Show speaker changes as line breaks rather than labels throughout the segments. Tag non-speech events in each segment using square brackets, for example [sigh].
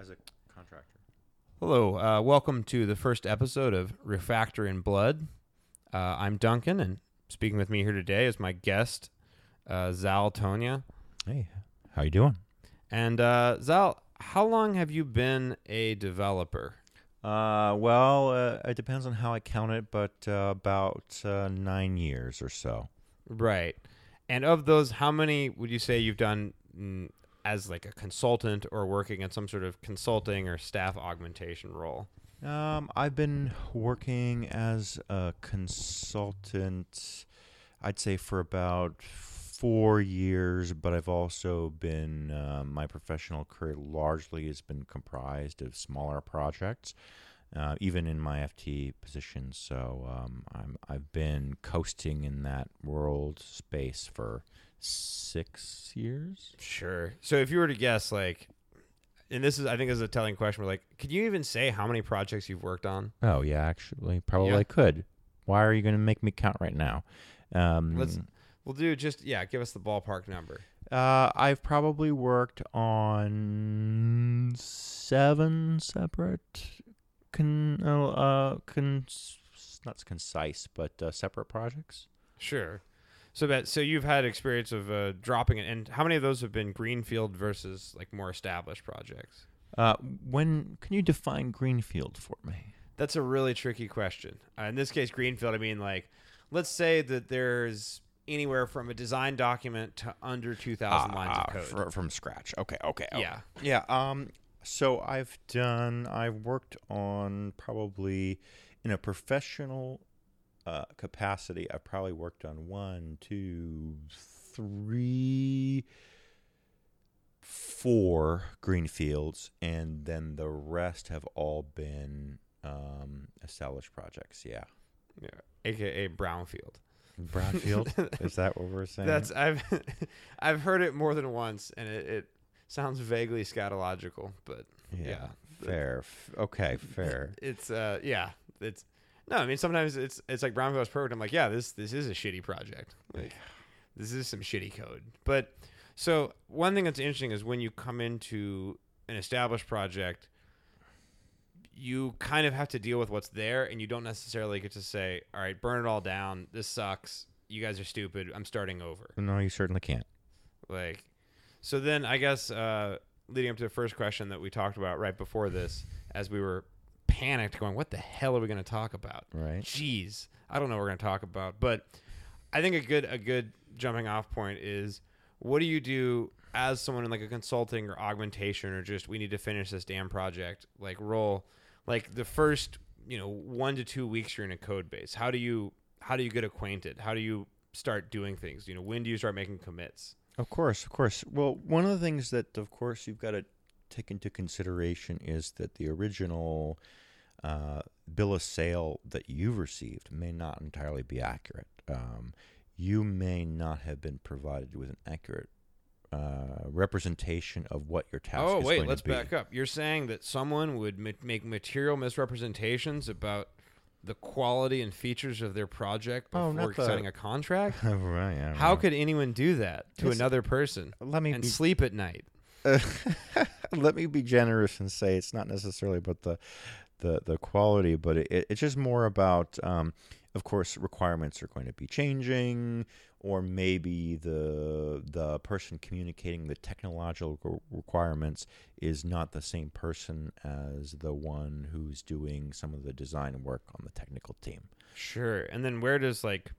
as a contractor.
Hello, uh, welcome to the first episode of Refactor in Blood. Uh, I'm Duncan, and speaking with me here today is my guest, uh, Zal Tonia.
Hey, how you doing?
And uh, Zal, how long have you been a developer?
Uh, well, uh, it depends on how I count it, but uh, about uh, nine years or so.
Right. And of those, how many would you say you've done mm, as like a consultant or working in some sort of consulting or staff augmentation role?
Um, I've been working as a consultant, I'd say for about four years, but I've also been, uh, my professional career largely has been comprised of smaller projects, uh, even in my FT position. So um, I'm, I've been coasting in that world space for six years.
Sure. So if you were to guess, like, and this is, I think, this is a telling question. We're like, could you even say how many projects you've worked on?
Oh yeah, actually, probably
Yeah.
I could. Why are you going to make me count right now? Um,
Let's- We'll do just yeah. Give us the ballpark number.
uh, I've probably worked on seven separate, con, uh, uh, con, not concise, but uh, separate projects.
Sure. So that so you've had experience of uh, dropping it, and how many of those have been greenfield versus like more established projects?
Uh, when can you define greenfield for me?
That's a really tricky question. Uh, in this case, greenfield. I mean, like, let's say that there's anywhere from a design document to under two thousand lines
Ah,
of code.
fr- from scratch. Okay, okay. okay.
yeah.
Yeah. Um. So I've done. I've worked on probably in a professional uh, capacity. I've probably worked on one, two, three, four greenfields, and then the rest have all been um, established projects. Yeah.
Yeah. AKA brownfield.
Brownfield. [laughs] Is that what we're saying?
That's I've [laughs] I've heard it more than once, and it, it sounds vaguely scatological, but
yeah.
yeah.
Fair. Okay. Fair.
it's uh yeah it's no i mean sometimes it's it's like brownfield's perfect. I'm like yeah this this is a shitty project. Like this is some shitty code. But so one thing that's interesting is when you come into an established project you kind of have to deal with what's there and you don't necessarily get to say all right burn it all down. This sucks. You guys are stupid. I'm starting over.
No, you certainly can't.
like so then i guess uh leading up to the first question that we talked about right before this as we were panicked going what the hell are we going to talk about
Right.
jeez i don't know what we're going to talk about but i think a good a good jumping off point is what do you do as someone in like a consulting or augmentation or just we need to finish this damn project like role like the first you know one to two weeks you're in a code base how do you how do you get acquainted how do you start doing things you know when do you start making commits
Of course, of course. Well, one of the things that, of course, you've got to take into consideration is that the original uh, bill of sale that you've received may not entirely be accurate. Um, you may not have been provided with an accurate uh, representation of what your task
Oh wait, let's back up. You're saying that someone would ma- make material misrepresentations about the quality and features of their project
Oh,
before
the-
signing a contract? [laughs]
right.
How
right.
could anyone do that to
It's-
another person
let me
and
be
sleep at night? [laughs]
let me be generous and say it's not necessarily about the the the quality, but it, it's just more about, um, of course, requirements are going to be changing, or maybe the the person communicating the technological requirements is not the same person as the one who's doing some of the design work on the technical team.
Sure. And then where does like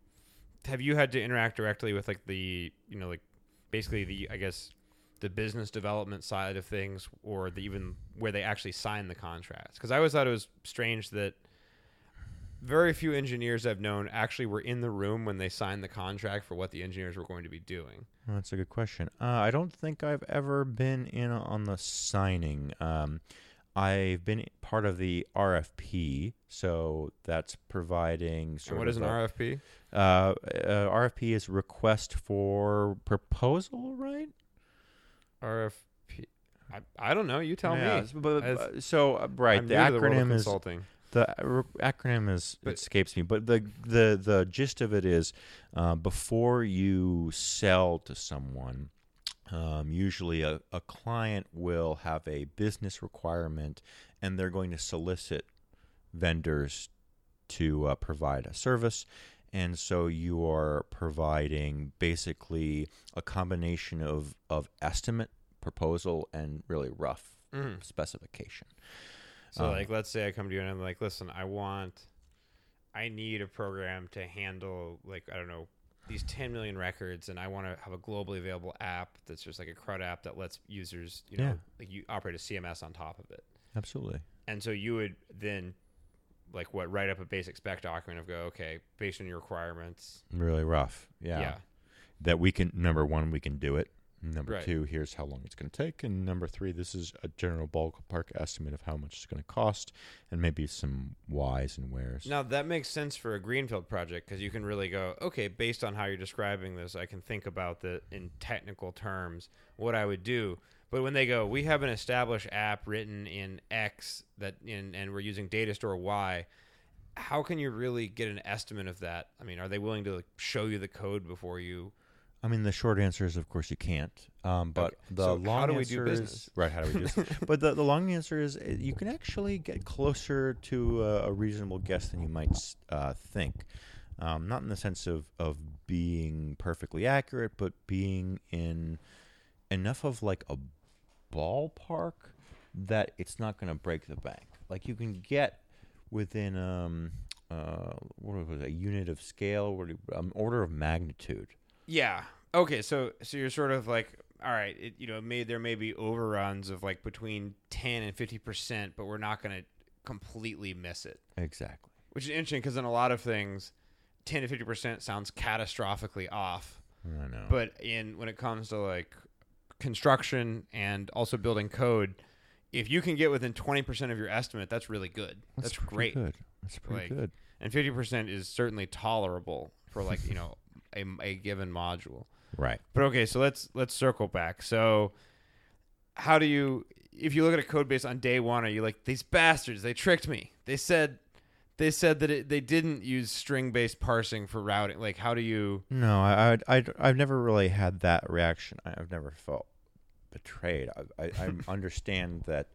have you had to interact directly with like the you know like basically the I guess the business development side of things or the even where they actually sign the contracts? Because I always thought it was strange that very few engineers I've known actually were in the room when they signed the contract for what the engineers were going to be doing.
Well, that's a good question. Uh, I don't think I've ever been in on the signing. Um, I've been part of the RFP, so that's providing. Sort
And what
of
is an
a-
RFP?
Uh, uh, RFP is request for proposal, right?
RFP. I, I don't know. You tell
Yeah,
me.
But,
As-
uh, so uh, right,
I'm
the
new to world of
acronym is
consulting.
the acronym is
But-
escapes me, but the the the gist of it is uh, before you sell to someone, Um, usually, a, a client will have a business requirement and they're going to solicit vendors to uh, provide a service. And so you are providing basically a combination of, of estimate, proposal, and really rough
Mhm.
specification.
So
Um,
like let's say I come to you and I'm like, listen, I want I need a program to handle like I don't know these 10 million records and I want to have a globally available app that's just like a CRUD app that lets users, you know,
Yeah.
like you operate a CMS on top of it.
Absolutely.
And so you would then like what write up a basic spec document of go, okay, based on your requirements.
Really rough.
Yeah.
yeah. That we can, number one, we can do it. Number
Right.
two, here's how long it's going to take. And number three, this is a general ballpark estimate of how much it's going to cost and maybe some whys and wheres.
Now that makes sense for a greenfield project because you can really go, okay, based on how you're describing this, I can think about the in technical terms what I would do. But when they go, we have an established app written in X that in and we're using data store Y, how can you really get an estimate of that? I mean, are they willing to like, show you the code before you?
I mean, the short answer is, of course, you can't. Um, but
Okay.
the
So
long
how do we
answer
do
is- [laughs] right? How do we do? [laughs] but the, the long answer is, uh, you can actually get closer to a, a reasonable guess than you might uh, think. Um, not in the sense of of being perfectly accurate, but being in enough of like a ballpark that it's not going to break the bank. Like you can get within um uh what was it, a unit of scale, what do um, order of magnitude.
Yeah. Okay. So so you're sort of like, all right, it, you know, may there may be overruns of like between ten and fifty percent, but we're not going to completely miss it.
Exactly.
which is interesting because in a lot of things 10 to 50 percent sounds catastrophically off
I know.
but in when it comes to like construction and also building code if you can get within 20 percent of your estimate that's really good that's,
pretty
great
Good. That's pretty
Like,
good.
and 50 percent is certainly tolerable for like you know [laughs] a, a given module
Right.
but okay, so let's let's circle back. So how do you if you look at a code base on day one, are you like these bastards? They tricked me. They said they said that it, they didn't use string based parsing for routing. Like how do you?
No, I, I, I, I've never really had that reaction. I've never felt betrayed. I, I, I [laughs] understand that.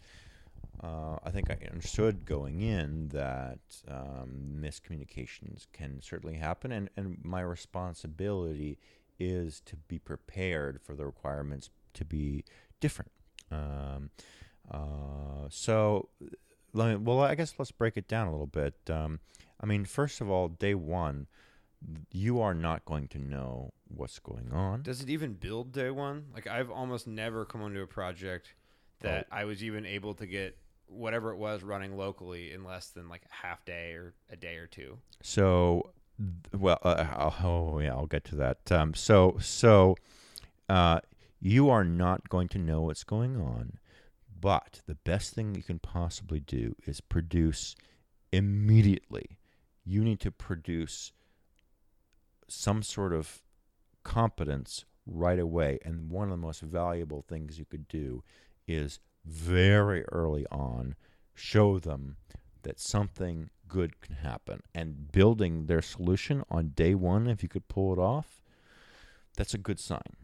Uh, I think I understood going in that um, miscommunications can certainly happen, and, and my responsibility is to be prepared for the requirements to be different. Um, uh, so, let me, well, I guess let's break it down a little bit. Um, I mean, first of all, day one, you are not going to know what's going on.
Does it even build day one? Like I've almost never come onto a project that I was even able to get whatever it was running locally in less than like a half day or a day or two.
So, well, uh, I'll, oh yeah, I'll get to that. Um, so, so uh, you are not going to know what's going on, but the best thing you can possibly do is produce immediately. You need to produce some sort of competence right away, and one of the most valuable things you could do is very early on show them that something good can happen. And building their solution on day one if you could pull it off that's a good sign.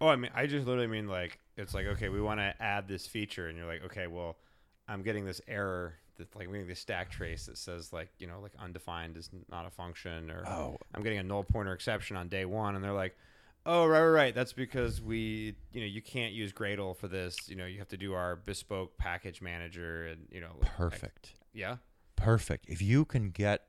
Oh, I mean, I just literally mean like it's like okay, we want to add this feature, and you're like, okay, well, I'm getting this error like we getting this stack trace that says like you know like undefined is not a function, or
oh.
I'm getting a null pointer exception on day one, and they're like, oh right, right, right, that's because we you know you can't use Gradle for this, you know you have to do our bespoke package manager, and you know like-
perfect.
Yeah,
perfect. If you can get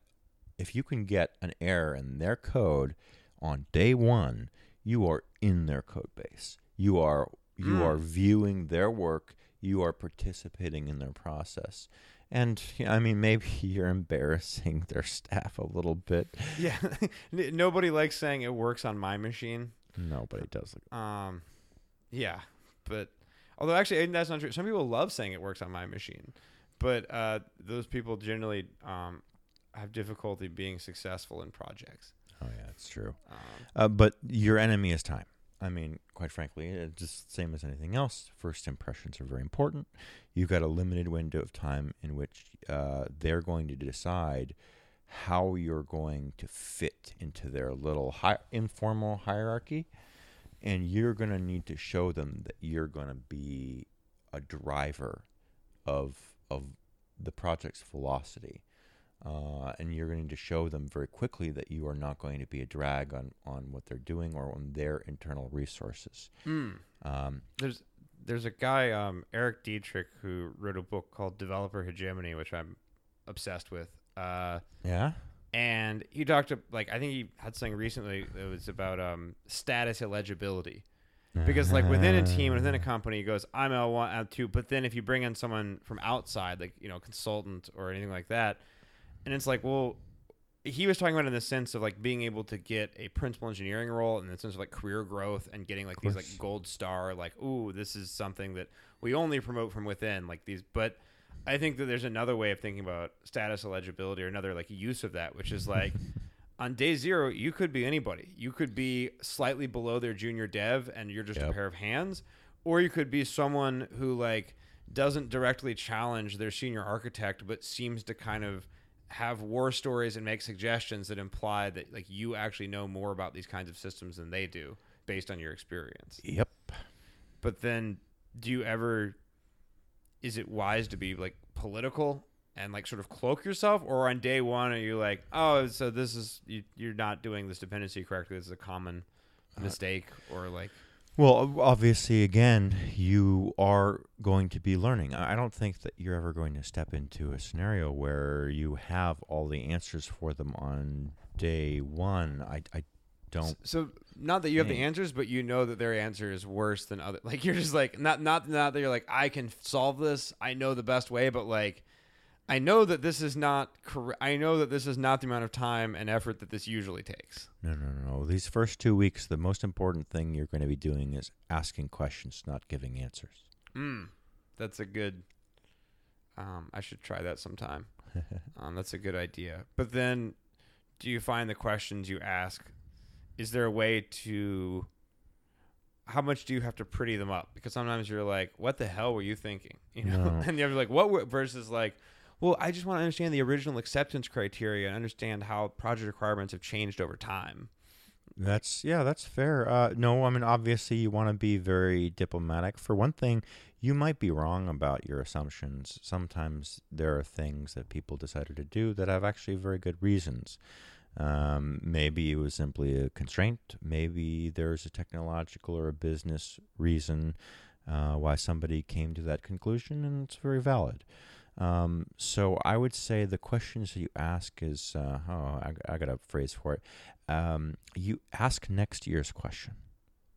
if you can get an error in their code on day one you are in their code base. You are you
Mm.
are viewing their work. You are participating in their process and i mean maybe [laughs] you're embarrassing their staff a little bit
yeah. [laughs] Nobody likes saying it works on my machine.
nobody does
Um, yeah, but although actually and that's not true. Some people love saying it works on my machine, but uh, those people generally um, have difficulty being successful in projects.
oh yeah that's true
Um,
Uh, but your enemy is time. I mean, quite frankly, it's just same as anything else. First impressions are very important. You've got a limited window of time in which uh, they're going to decide how you're going to fit into their little hi- informal hierarchy. and you're going to need to show them that you're going to be a driver of of the project's velocity. Uh, and you're going to show them very quickly that you are not going to be a drag on, on what they're doing or on their internal resources.
Mm.
Um,
There's there's a guy um, Erik Dietrich who wrote a book called Developer Hegemony, which I'm obsessed with. Uh,
yeah.
and he talked to like I think he had something recently that was about um, status illegibility. because like within a team and within a company he goes i'm l1 l2 but then if you bring in someone from outside like you know consultant or anything like that and it's like well he was talking about in the sense of like being able to get a principal engineering role in the sense of like career growth and getting like these like gold star like ooh this is something that we only promote from within like these but i think that there's another way of thinking about status eligibility or another like use of that which is like [laughs] on day zero, you could be anybody. You could be slightly below their junior dev and you're just a pair of hands. Or you could be someone who like doesn't directly challenge their senior architect, but seems to kind of have war stories and make suggestions that imply that like you actually know more about these kinds of systems than they do based on your experience.
Yep.
But then do you ever is it wise to be like political and like sort of cloak yourself or on day one are you like oh so this is you, you're not doing this dependency correctly this is a common uh, mistake or like
Well, obviously, again, you are going to be learning. I don't think that you're ever going to step into a scenario where you have all the answers for them on day one. I, I don't.
so not that you have the answers but you know that their answer is worse than other like you're just like not not not that you're like i can solve this i know the best way but like i know that this is not correct i know that this is not the amount of time and effort that this usually takes
No, no, no, no. These first two weeks, the most important thing you're going to be doing is asking questions, not giving answers.
Mm, that's a good. Um, I should try that sometime. [laughs] um, that's a good idea. But then, do you find the questions you ask? Is there a way to? How much do you have to pretty them up? Because sometimes you're like, "What the hell were you thinking?" [laughs] You know,
No.
and you're like, "What?" were-" Versus like, "Well, I just want to understand the original acceptance criteria and understand how project requirements have changed over time."
That's yeah, that's fair. Uh, no, I mean obviously you want to be very diplomatic. For one thing, you might be wrong about your assumptions. Sometimes there are things that people decided to do that have actually very good reasons. Um, maybe it was simply a constraint. Maybe there's a technological or a business reason uh, why somebody came to that conclusion, and it's very valid. Um, so I would say the questions that you ask is, uh, oh, I, I got a phrase for it. Um, you ask next year's question.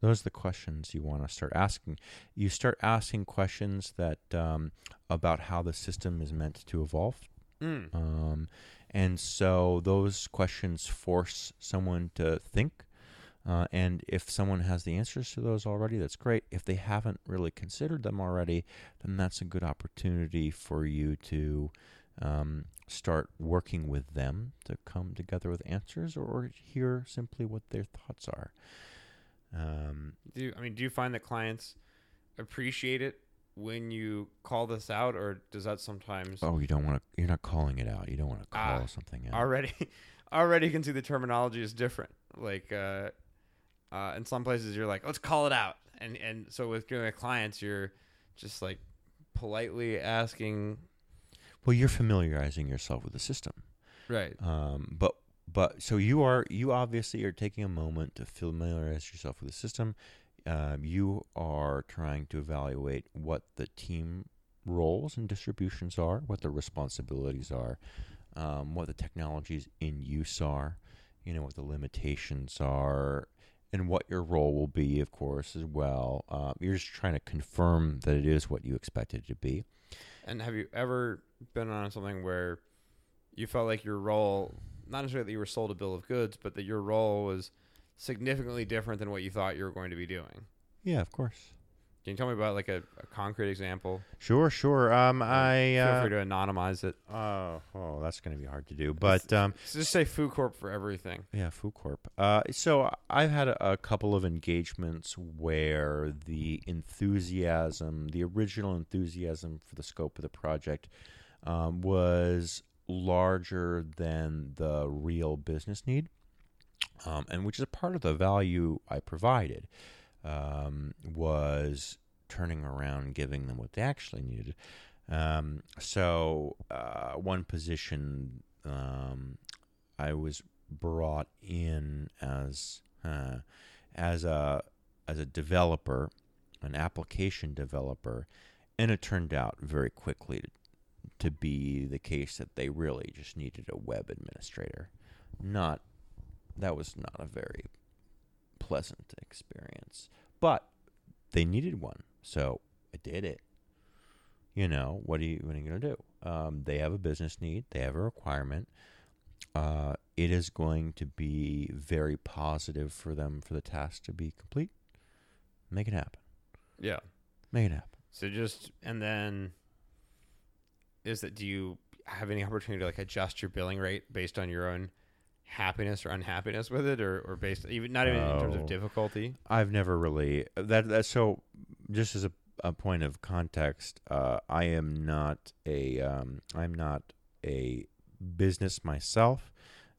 Those are the questions you want to start asking. You start asking questions that um, about how the system is meant to evolve,
Mm.
um, and so those questions force someone to think. Uh, and if someone has the answers to those already, that's great. If they haven't really considered them already, then that's a good opportunity for you to um, start working with them to come together with answers or hear simply what their thoughts are. Um,
Do you, I mean, do you find that clients appreciate it when you call this out, or does that sometimes
oh, you don't want to. You're not calling it out. You don't want to call
Ah,
something out.
already [laughs] already you can see the terminology is different? Like, uh, uh, in some places you're like, let's call it out, and and so with your clients, you're just like politely asking,
Well, you're familiarizing yourself with the system.
right?
Um, but but so you are you obviously are taking a moment to familiarize yourself with the system. Um, you are trying to evaluate what the team roles and distributions are, what the responsibilities are, um, what the technologies in use are, you know what the limitations are, and what your role will be, of course, as well. Um, you're just trying to confirm that it is what you expect it to be.
And have you ever been on something where you felt like your role, not necessarily that you were sold a bill of goods, but that your role was significantly different than what you thought you were going to be doing?
Yeah, of course.
Can you tell me about like a, a concrete example?
Sure, sure. Um, I
Feel
uh,
free to anonymize it.
Oh, oh, that's going to be hard to do. But um,
just say Foo Corp for everything.
yeah, Food Corp. Uh, so I've had a, a couple of engagements where the enthusiasm, the original enthusiasm for the scope of the project, um, was larger than the real business need, um, and which is a part of the value I provided. Um, was turning around giving them what they actually needed. Um, so uh, one position um, I was brought in as uh, as a as a developer, an application developer, and it turned out very quickly to, to be the case that they really just needed a web administrator. Not that was not a very pleasant experience, but they needed one, so I did it. You know what are you what are you gonna do? Um, they have a business need, they have a requirement. Uh, it is going to be very positive for them for the task to be complete. Make it happen.
Yeah.
Make it happen.
So just and then is that do you have any opportunity to like adjust your billing rate based on your own happiness or unhappiness with it or, or based even not even in terms of difficulty?
I've never really that that's so just as a, a point of context, uh, I am not a um, I'm not a business myself.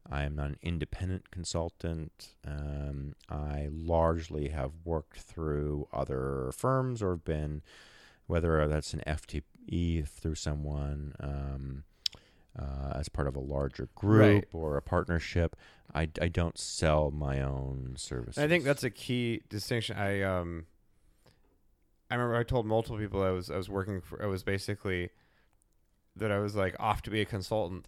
I am not an independent consultant. Um, I largely have worked through other firms or been, whether that's an FTE through someone um, uh, as part of a larger group
Right.
or a partnership. I, I don't sell my own services.
I think that's a key distinction. I um I remember I told multiple people I was I was working for I was basically that I was like off to be a consultant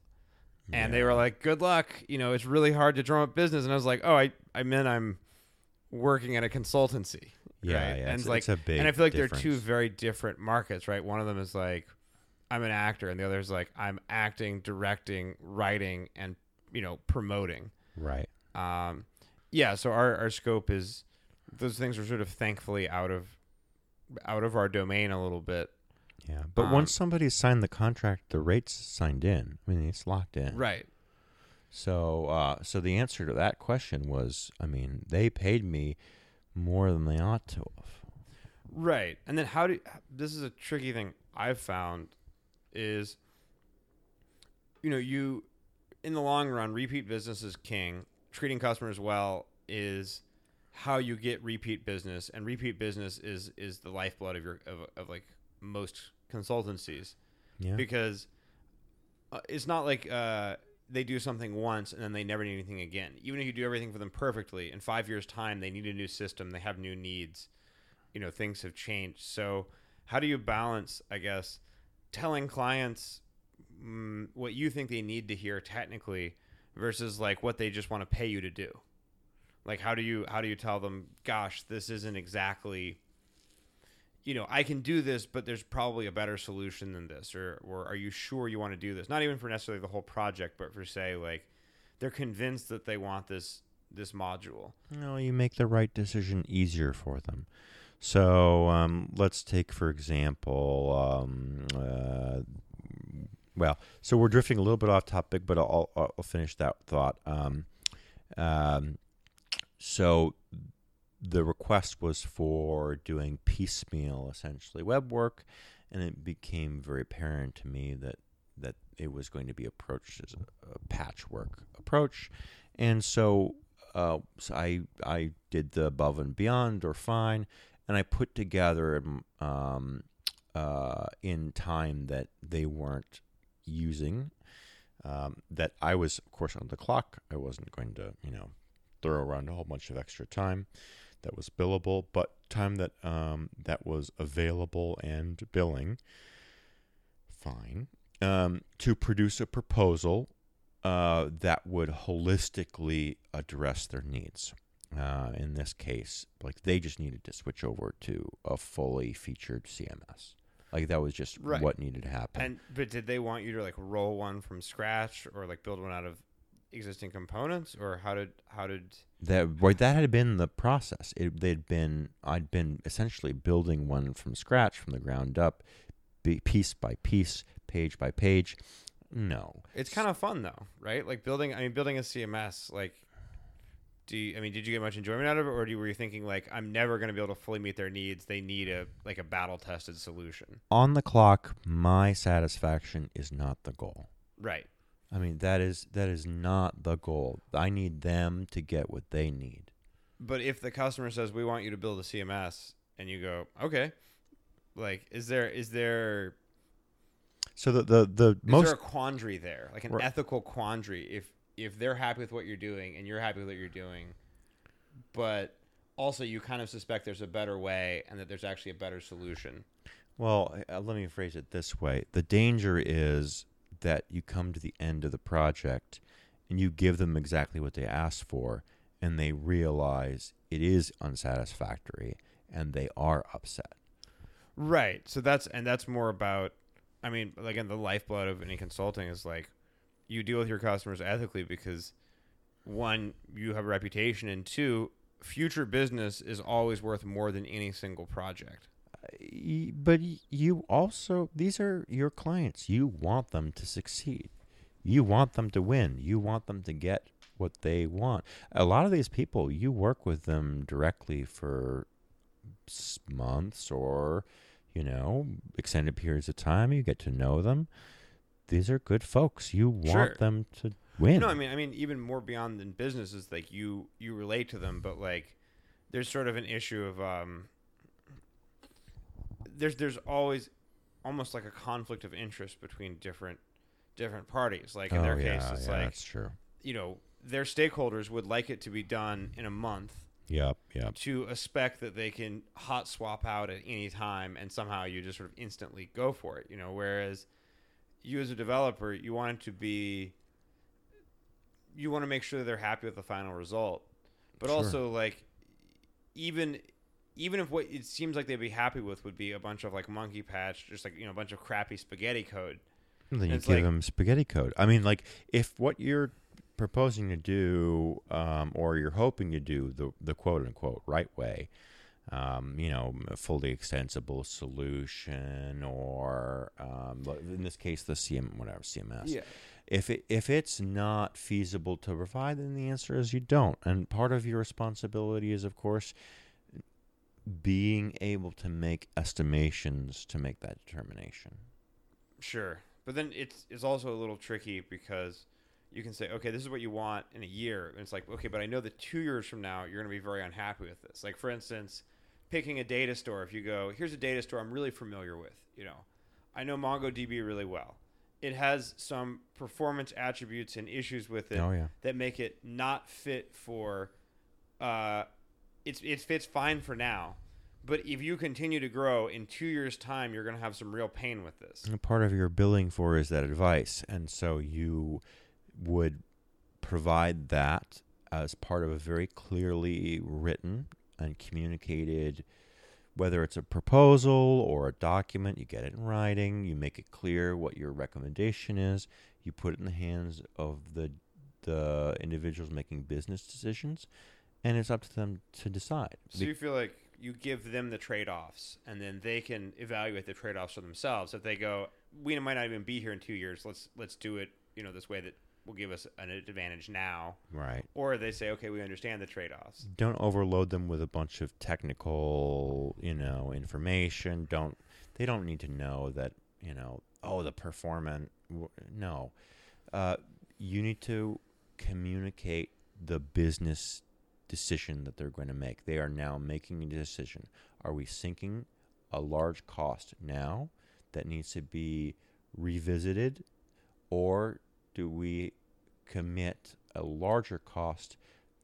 and they were like good luck you know it's really hard to drum up business and i was like oh i i meant i'm working at a consultancy
Yeah,
right?
yeah,
and
it's,
like
it's a big.
and i feel like they're two very different markets right one of them is like i'm an actor and the other is like i'm acting directing writing and you know promoting
right.
um yeah so our our scope is those things are sort of thankfully out of out of our domain a little bit
Yeah, but
Um,
once somebody's signed the contract, the rate's signed in. I mean, it's locked in.
right
So, uh, so the answer to that question was, I mean, they paid me more than they ought to have.
Right. And then how do this is a tricky thing I've found is you know, you in the long run repeat business is king. Treating customers well is how you get repeat business and repeat business is is the lifeblood of your of, of like most consultancies
Yeah.
because uh, it's not like uh, they do something once and then they never need anything again. Even if you do everything for them perfectly, in five years' time, they need a new system, they have new needs. You know, things have changed. So, how do you balance, I guess, telling clients mm, what you think they need to hear technically versus like what they just want to pay you to do? Like, how do you how do you tell them, gosh, this isn't exactly you know, I can do this, but there's probably a better solution than this, or or are you sure you want to do this? Not even for necessarily the whole project, but for say like they're convinced that they want this this module.
No, you make the right decision easier for them. So um, let's take, for example, um, uh, well, so we're drifting a little bit off topic, but I'll, I'll, finish that thought. Um, um, so the request was for doing piecemeal, essentially, web work, and it became very apparent to me that that it was going to be approached as a, a patchwork approach, and so uh, so I I did the above and beyond or fine, and I put together um, uh, in time that they weren't using. Um, that I was, of course, on the clock. I wasn't going to, you know, throw around a whole bunch of extra time that was billable, but time that um, that was available and billing. Fine. Um, to produce a proposal uh, that would holistically address their needs. Uh, in this case, like they just needed to switch over to a fully featured CMS. Like that was just
Right.
what needed to happen.
And but did they want you to like roll one from scratch or like build one out of existing components, or how did how did
that right, that had been the process. It, they'd been I'd been essentially building one from scratch, from the ground up, piece by piece, page by page. No,
It's kind of fun though, right? Like building. I mean, building a CMS. Like, do you, I mean, did you get much enjoyment out of it, or do you, were you thinking like, I'm never going to be able to fully meet their needs? They need a like a battle tested solution,
on the clock. My satisfaction is not the goal.
right?
I mean that is that is not the goal. I need them to get what they need.
but if the customer says we want you to build a CMS, and you go, okay, like is there is there
So the the the
is
most
there a quandary there, like an ethical quandary? If if they're happy with what you're doing and you're happy with what you're doing, but also you kind of suspect there's a better way and that there's actually a better solution.
Well, uh, let me phrase it this way. The danger is that you come to the end of the project and you give them exactly what they asked for, and they realize it is unsatisfactory and they are upset.
Right. So that's and that's more about I mean, again, the lifeblood of any consulting is like you deal with your customers ethically because one, you have a reputation and two, future business is always worth more than any single project.
Uh, but you also, these are your clients. You want them to succeed. You want them to win. You want them to get what they want. A lot of these people, you work with them directly for months or, you know, extended periods of time. You get to know them. These are good folks. You want
Sure.
them to win.
No, I mean, I mean, even more beyond than business is like you you relate to them, but like there's sort of an issue of um, there's there's always almost like a conflict of interest between different different parties. Like in their
Oh,
case, it's
yeah,
like
that's true.
you know their stakeholders would like it to be done in a month
Yep, yep.
to a spec that they can hot swap out at any time and somehow you just sort of instantly go for it you know whereas you as a developer you want it to be you want to make sure that they're happy with the final result but
Sure.
also like even even if what it seems like they'd be happy with would be a bunch of like monkey patch just like you know a bunch of crappy spaghetti code And
Then you give
like-
them spaghetti code. I mean, like if what you're proposing to do, um, or you're hoping to do the the quote unquote right way, um, you know, a fully extensible solution, or um, in this case, the CM whatever CMS. If it if it's not feasible to provide, then the answer is you don't. And part of your responsibility is, of course, being able to make estimations to make that determination.
Sure, but then it's it's also a little tricky because you can say, okay, this is what you want in a year, and it's like, okay, but I know that two years from now you're going to be very unhappy with this. Like for instance, picking a data store. If you go, here's a data store I'm really familiar with. You know, I know MongoDB really well. It has some performance attributes and issues with it
Oh yeah.
that make it not fit for. Uh, it's it fits fine for now, but if you continue to grow in two years' time, you're going to have some real pain with this.
And part of your billing for is that advice, and so you would provide that as part of a very clearly written and communicated whether it's a proposal or a document you get it in writing you make it clear what your recommendation is you put it in the hands of the the individuals making business decisions and it's up to them to decide
So you feel like you give them the trade offs, and then they can evaluate the trade offs for themselves. If they go, we might not even be here in two years. Let's let's do it, you know, this way that will give us an advantage now.
right
Or they say, okay, we understand the trade offs.
don't overload them with a bunch of technical, you know, information. Don't they don't need to know that, you know, oh, the performance. No, uh, you need to communicate the business decision that they're going to make. They are now making a decision. Are we sinking a large cost now that needs to be revisited, or do we commit a larger cost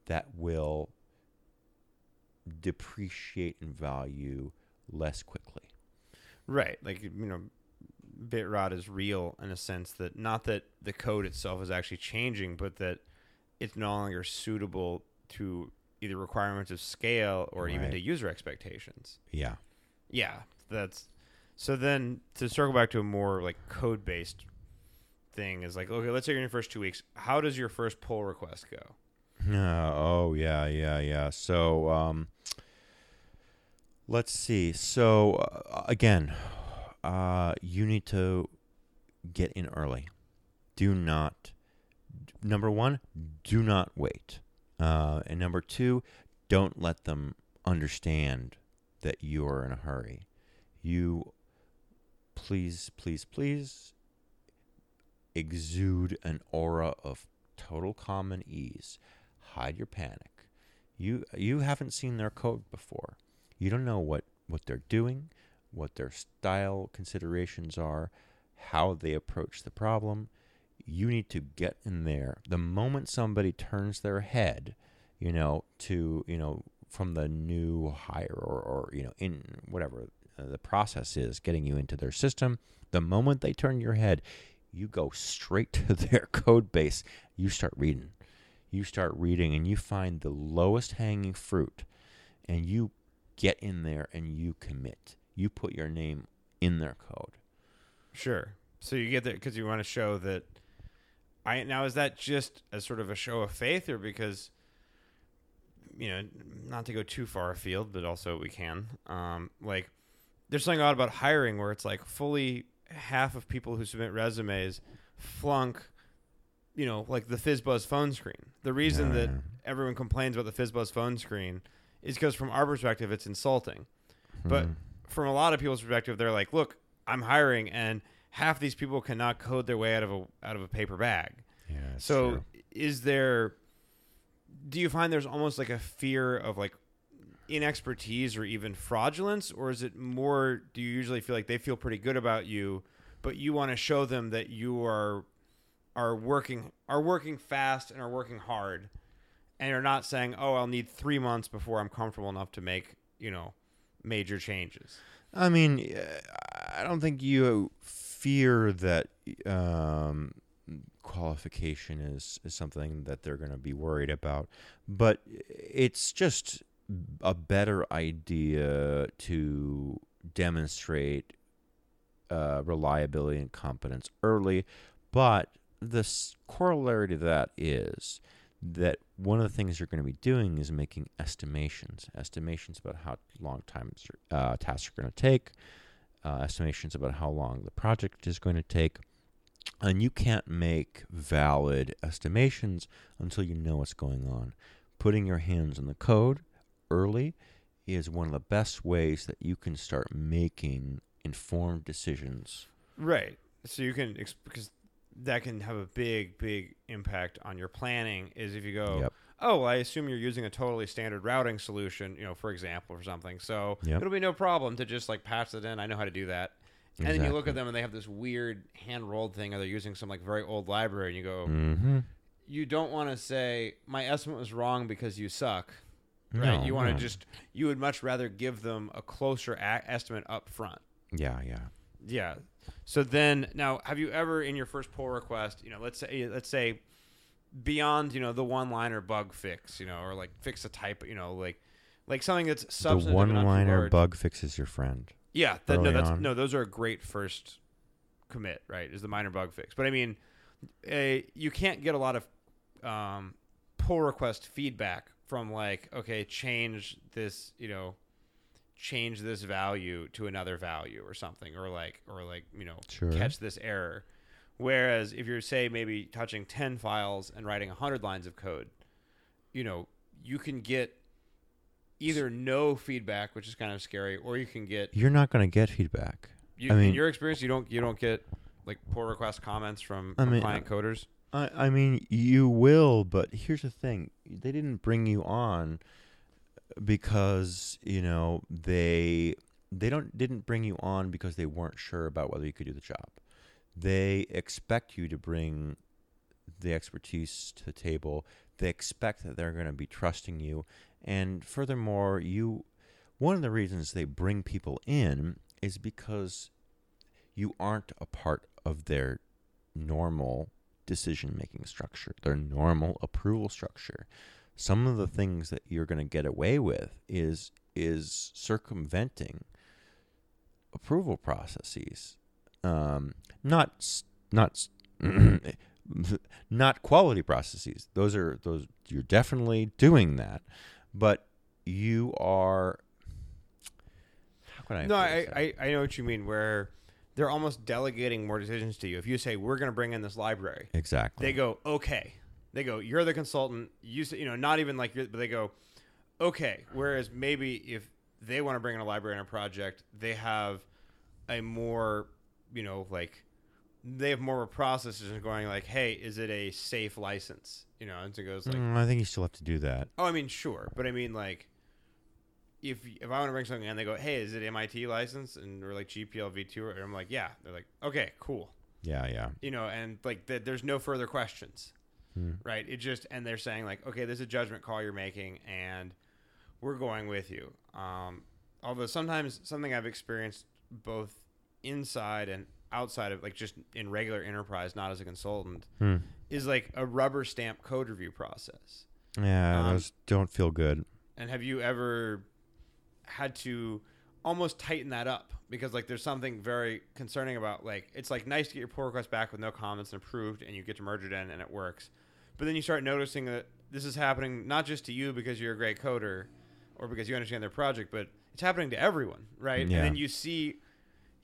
that will depreciate in value less quickly.
Right. Like, you know, Bitrot is real in a sense that not that the code itself is actually changing, but that it's no longer suitable to either requirements of scale or even to user expectations.
Yeah.
Yeah, that's so. Then to circle back to a more like code based thing is like, okay, let's say you're in your first two weeks. How does your first pull request go?
Uh, oh yeah, yeah, yeah. So um, let's see. So uh, again, uh, you need to get in early. Do not. Number one, do not wait. Uh, and number two, don't let them understand that you're in a hurry. You, please, please, please, exude an aura of total calm and ease hide your panic. You you haven't seen their code before. You don't know what what they're doing, what their style considerations are, how they approach the problem. You need to get in there. The moment somebody turns their head, you know, to, you know, from the new hire or, or you know, in whatever uh, the process is getting you into their system, the moment they turn your head, you go straight [laughs] to their code base. You start reading. You start reading and you find the lowest hanging fruit and you get in there and you commit. You put your name in their code.
Sure. So you get there because you want to show that. I now is that just as sort of a show of faith, or because you know, not to go too far afield, but also we can. Um, like, there's something odd about hiring where it's like fully half of people who submit resumes flunk, you know, like the FizzBuzz phone screen. The reason
Yeah,
that everyone complains about the FizzBuzz phone screen is because from our perspective, it's insulting. But
Mhm.
from a lot of people's perspective, they're like, "Look, I'm hiring, and half these people cannot code their way out of a out of a paper bag."
yeah,
so,
true.
is there? Do you find there's almost like a fear of like inexpertise or even fraudulence, or is it more? Do you usually feel like they feel pretty good about you, but you want to show them that you are are working are working fast and are working hard, and you're not saying, "Oh, I'll need three months before I'm comfortable enough to make you know major changes."
I mean, I don't think you fear that um, qualification is, is something that they're going to be worried about, but it's just a better idea to demonstrate uh, reliability and competence early. But the corollary to that is that one of the things you're going to be doing is making estimations, estimations about how long times uh, tasks are going to take, uh, estimations about how long the project is going to take, and you can't make valid estimations until you know what's going on. Putting your hands on the code early is one of the best ways that you can start making informed decisions.
Right. So you can because that can have a big, big impact on your planning. Is if you go,
Yep.
oh, well, I assume you're using a totally standard routing solution, you know, for example, or something. So
Yep.
it'll be no problem to just like patch it in. I know how to do that. And then you look at them and they have this weird hand rolled thing, or they're using some like very old library, and you go,
Mm-hmm.
you don't want to say my estimate was wrong because you suck. Right.
No,
you want to
no.
just you would much rather give them a closer a- estimate up front.
Yeah, yeah.
Yeah. So then now have you ever in your first pull request, you know, let's say let's say beyond, you know, the one liner bug fix, you know, or like fix a type, you know, like like something that's
The
substantive too
one-liner
large.
bug fixes your friend.
Yeah, that, no, that's
on.
no, those are a great first commit, right? Is the minor bug fix. But I mean, a, you can't get a lot of um, pull request feedback from like, okay, change this, you know, change this value to another value or something, or like, or like, you know,
Sure.
catch this error. Whereas if you're say maybe touching ten files and writing hundred lines of code, you know, you can get either no feedback, which is kind of scary, or you can get
You're not going to get feedback.
you,
I
in
mean-
your experience, you don't you don't get like pull request comments from,
I mean,
client coders.
I, I mean, you will, but here's the thing: they didn't bring you on because you know they they don't didn't bring you on because they weren't sure about whether you could do the job. They expect you to bring the expertise to the table. They expect that they're going to be trusting you, and furthermore, you one of the reasons they bring people in is because you aren't a part of their normal decision making structure, their normal approval structure. Some of the things that you're going to get away with is is circumventing approval processes. Um, not not [clears throat] not quality processes. Those are those you're definitely doing that, but you are. How can I?
No, I. I I know what you mean. Where they're almost delegating more decisions to you. If you say we're going to bring in this library,
exactly.
they go okay. They go you're the consultant. You say, you know not even like you're, but they go okay. Whereas maybe if they want to bring in a library in a project, they have a more you know like they have more of a process of going like, hey, is it a safe license? You know, and so it goes like,
Mm, I think you still have to do that.
oh, I mean, sure, but I mean like. If, if I want to bring something and they go, hey, is it MIT license? And we're like GPL V2, or I'm like, yeah. They're like, okay, cool.
Yeah, yeah.
You know, and like th- there's no further questions.
Hmm.
right? It just and they're saying like, okay, this is a judgment call you're making, and we're going with you. Um, although sometimes something I've experienced both inside and outside of like just in regular enterprise, not as a consultant,
Hmm.
is like a rubber stamp code review process.
Yeah,
Um,
those don't feel good.
And have you ever had to almost tighten that up because like there's something very concerning about like it's like nice to get your pull request back with no comments and approved and you get to merge it in and it works. But then you start noticing that this is happening not just to you because you're a great coder or because you understand their project but it's happening to everyone right?
Yeah.
and then you see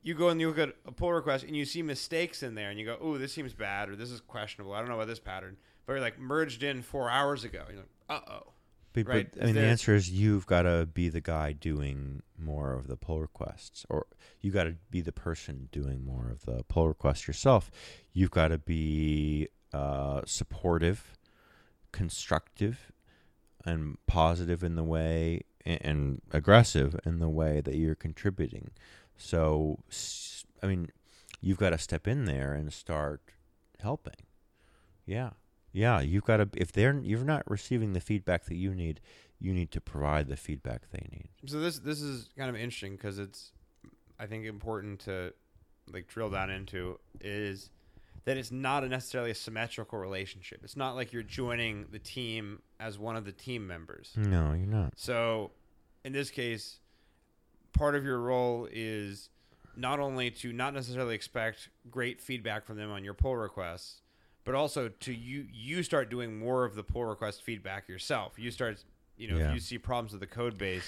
you go and you look at a pull request and you see mistakes in there and you go oh this seems bad or this is questionable. I don't know about this pattern. But you're like merged in four hours ago. You're like uh-oh
But,
right,
I mean, the answer is you've got to be the guy doing more of the pull requests, or you got to be the person doing more of the pull requests yourself. You've got to be uh, supportive, constructive, and positive in the way, and, and aggressive in the way that you're contributing. So, I mean, you've got to step in there and start helping. Yeah. Yeah, you've got to. If they're you're not receiving the feedback that you need, you need to provide the feedback they need.
So this this is kind of interesting because it's I think important to like drill down into is that it's not a necessarily a symmetrical relationship. It's not like you're joining the team as one of the team members.
No, you're not.
So in this case, part of your role is not only to not necessarily expect great feedback from them on your pull requests, but also to you you start doing more of the pull request feedback yourself. You start you know,
Yeah.
if you see problems with the code base,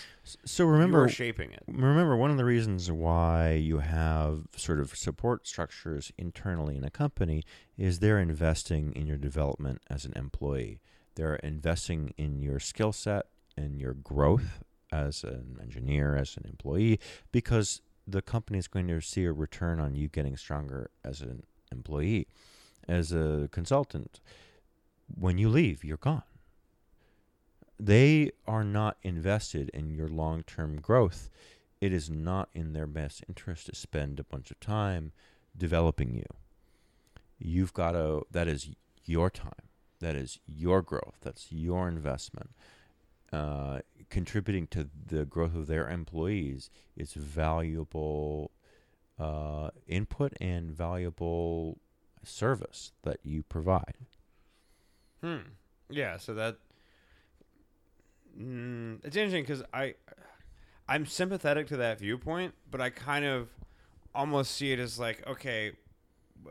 So remember,
you're shaping it.
remember one of the reasons why you have sort of support structures internally in a company is they're investing in your development as an employee. They're investing in your skill set and your growth as an engineer, as an employee, because the company is going to see a return on you getting stronger as an employee. As a consultant, when you leave, you're gone they are not invested in your long term growth. It is not in their best interest to spend a bunch of time developing you. You've got to, that is your time. That is your growth. That's your investment. Uh, contributing to the growth of their employees is valuable uh, input and valuable service that you provide.
Hmm. Yeah. So that mm, it's interesting because I I'm sympathetic to that viewpoint, but I kind of almost see it as like okay,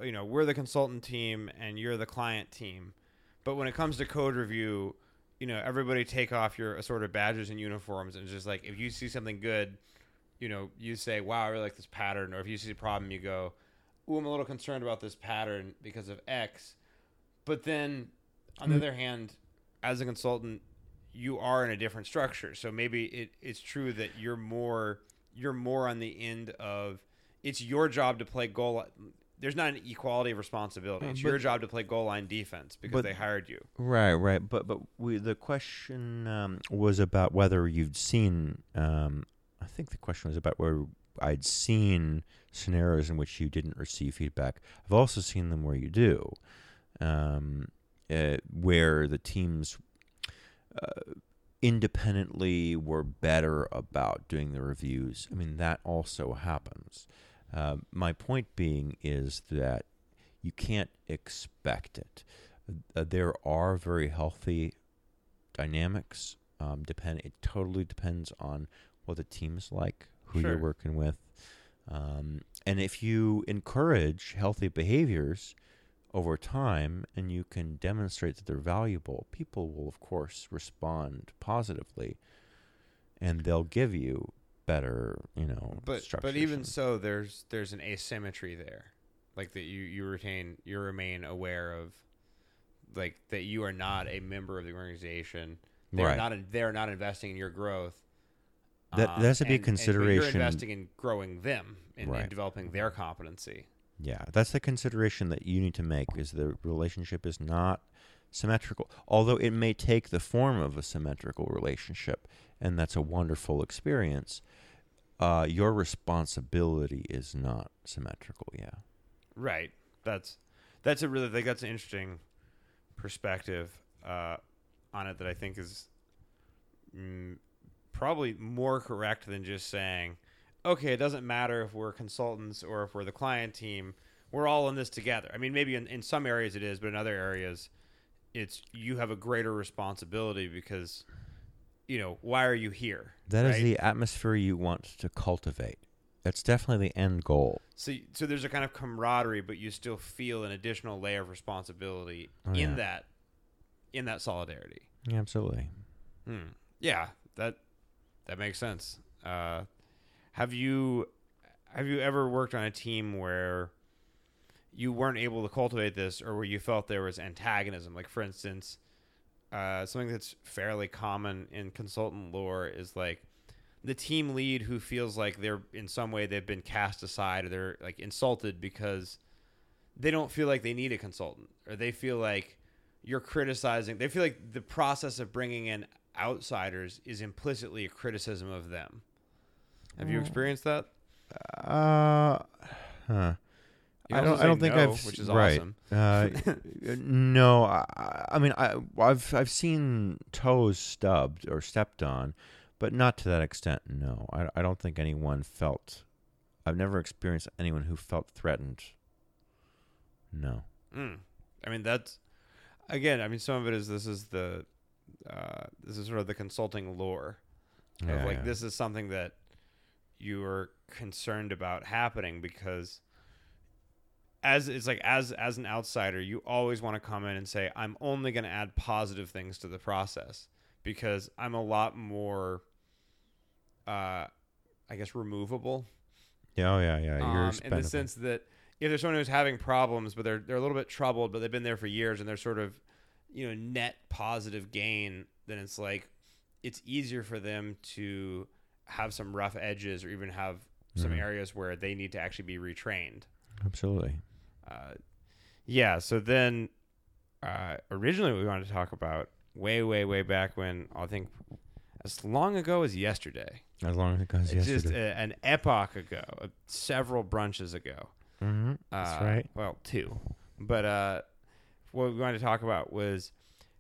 you know, we're the consultant team and you're the client team, but when it comes to code review, you know, everybody take off your assorted badges and uniforms and just like if you see something good, you know, you say, "Wow, I really like this pattern," or if you see a problem, you go, "Ooh, I'm a little concerned about this pattern because of X." But then, on the
Mm.
other hand, as a consultant, you are in a different structure. So maybe it, it's true that you're more you're more on the end of it's your job to play goal. There's not an equality of responsibility.
Uh,
It's
but-
your job to play goal line defense because
but-
they hired you.
Right, right. But but we the question um, was about whether you'd seen. Um, I think the question was about where I'd seen scenarios in which you didn't receive feedback. I've also seen them where you do, um, uh, where the teams uh, independently were better about doing the reviews. I mean that also happens. Uh, my point being is that you can't expect it uh, there are very healthy dynamics. Um, depend. It totally depends on what the team's like, who
Sure.
you're working with, um, and if you encourage healthy behaviors over time, and you can demonstrate that they're valuable, people will of course respond positively, and they'll give you better, you know,
But but even so, there's there's an asymmetry there, like that you you retain you remain aware of, like that you are not a member of the organization. They're
Right.
not they're not investing in your growth.
That- that has to be a
and-
consideration.
you're investing in growing them and,
Right.
and developing their competency.
Yeah, that's the consideration that you need to make is the relationship is not symmetrical. Although it may take the form of a symmetrical relationship, and that's a wonderful experience, uh, your responsibility is not symmetrical. Yeah.
Right. That's that's a really I think that's an interesting perspective uh, on it that I think is mm, probably more correct than just saying, okay, it doesn't matter if we're consultants or if we're the client team. We're all in this together. I mean, maybe in, in some areas it is, but in other areas, it's you have a greater responsibility because, you know, why are you here?
That is
right?
the atmosphere you want to cultivate. That's definitely the end goal.
So, so there's a kind of camaraderie, but you still feel an additional layer of responsibility
Oh,
in
yeah.
that, in that solidarity.
Yeah, absolutely.
Hmm. Yeah, that that makes sense. Uh, have you have you ever worked on a team where you weren't able to cultivate this, or where you felt there was antagonism? Like, for instance, uh, something that's fairly common in consultant lore is like the team lead who feels like they're in some way they've been cast aside or they're like insulted because they don't feel like they need a consultant or they feel like you're criticizing they feel like the process of bringing in outsiders is implicitly a criticism of them have you
Mm.
experienced that
Uh, huh. I don't. I don't think
no,
I've
which is
right.
awesome
Uh, [laughs] no, I, I mean, I, I've I've seen toes stubbed or stepped on, but not to that extent. No, I, I don't think anyone felt. I've never experienced anyone who felt threatened. No.
Mm. I mean, that's again. I mean, some of it is this is the uh, this is sort of the consulting lore
Yeah,
of like
yeah.
this is something that you are concerned about happening because as it's like as as an outsider, you always want to come in and say, I'm only going to add positive things to the process because I'm a lot more, uh, I guess, removable
Yeah, oh yeah, yeah. You're
um, in the sense that if there's someone who's having problems, but they're they're a little bit troubled, but they've been there for years and they're sort of, you know, net positive gain, then it's like it's easier for them to have some rough edges or even have some
Mhm.
areas where they need to actually be retrained.
Absolutely.
Uh, yeah. So then, uh, originally we wanted to talk about way, way, way back when I think as long ago as yesterday.
As long ago as it goes
It's just a, an epoch ago, uh, several brunches ago.
mm-hmm. That's
Uh,
right.
Well, two. But uh, what we wanted to talk about was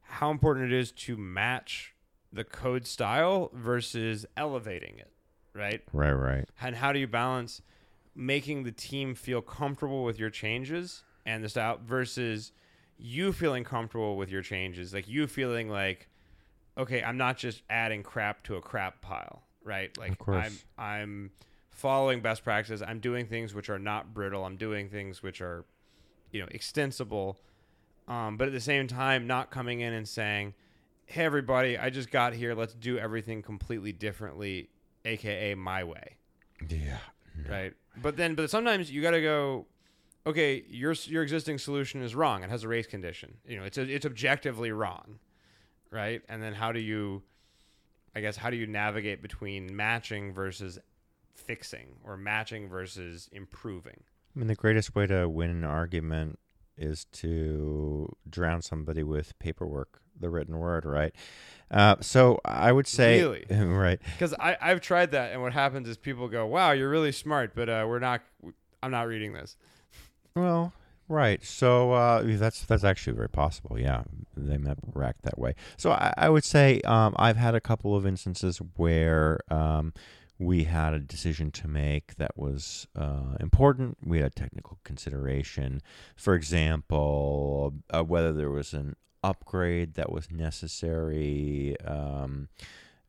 how important it is to match the code style versus elevating it, right?
Right, right.
And how do you balance making the team feel comfortable with your changes and the style versus you feeling comfortable with your changes, like you feeling like, okay, I'm not just adding crap to a crap pile, right? Like
course.
I'm I'm following best practices. I'm doing things which are not brittle. I'm doing things which are, you know, extensible. Um, but at the same time, not coming in and saying, "Hey, everybody, I just got here. Let's do everything completely differently, aka my way."
Yeah.
right? But then, but sometimes you got to go. Okay, your your existing solution is wrong. It has a race condition. You know, it's a, it's objectively wrong, right? And then how do you, I guess, how do you navigate between matching versus fixing, or matching versus improving?
I mean, the greatest way to win an argument is to drown somebody with paperwork, the written word, right? Uh, so I would say,
Really? [laughs]
right?
Because I I've tried that, and what happens is people go, "Wow, you're really smart," but uh, we're not. I'm not reading this.
Well, right. So uh, that's that's actually very possible. Yeah, they might react that way. So I, I would say um, I've had a couple of instances where um, we had a decision to make that was uh, important. We had a technical consideration, for example, uh, whether there was an upgrade that was necessary. Um,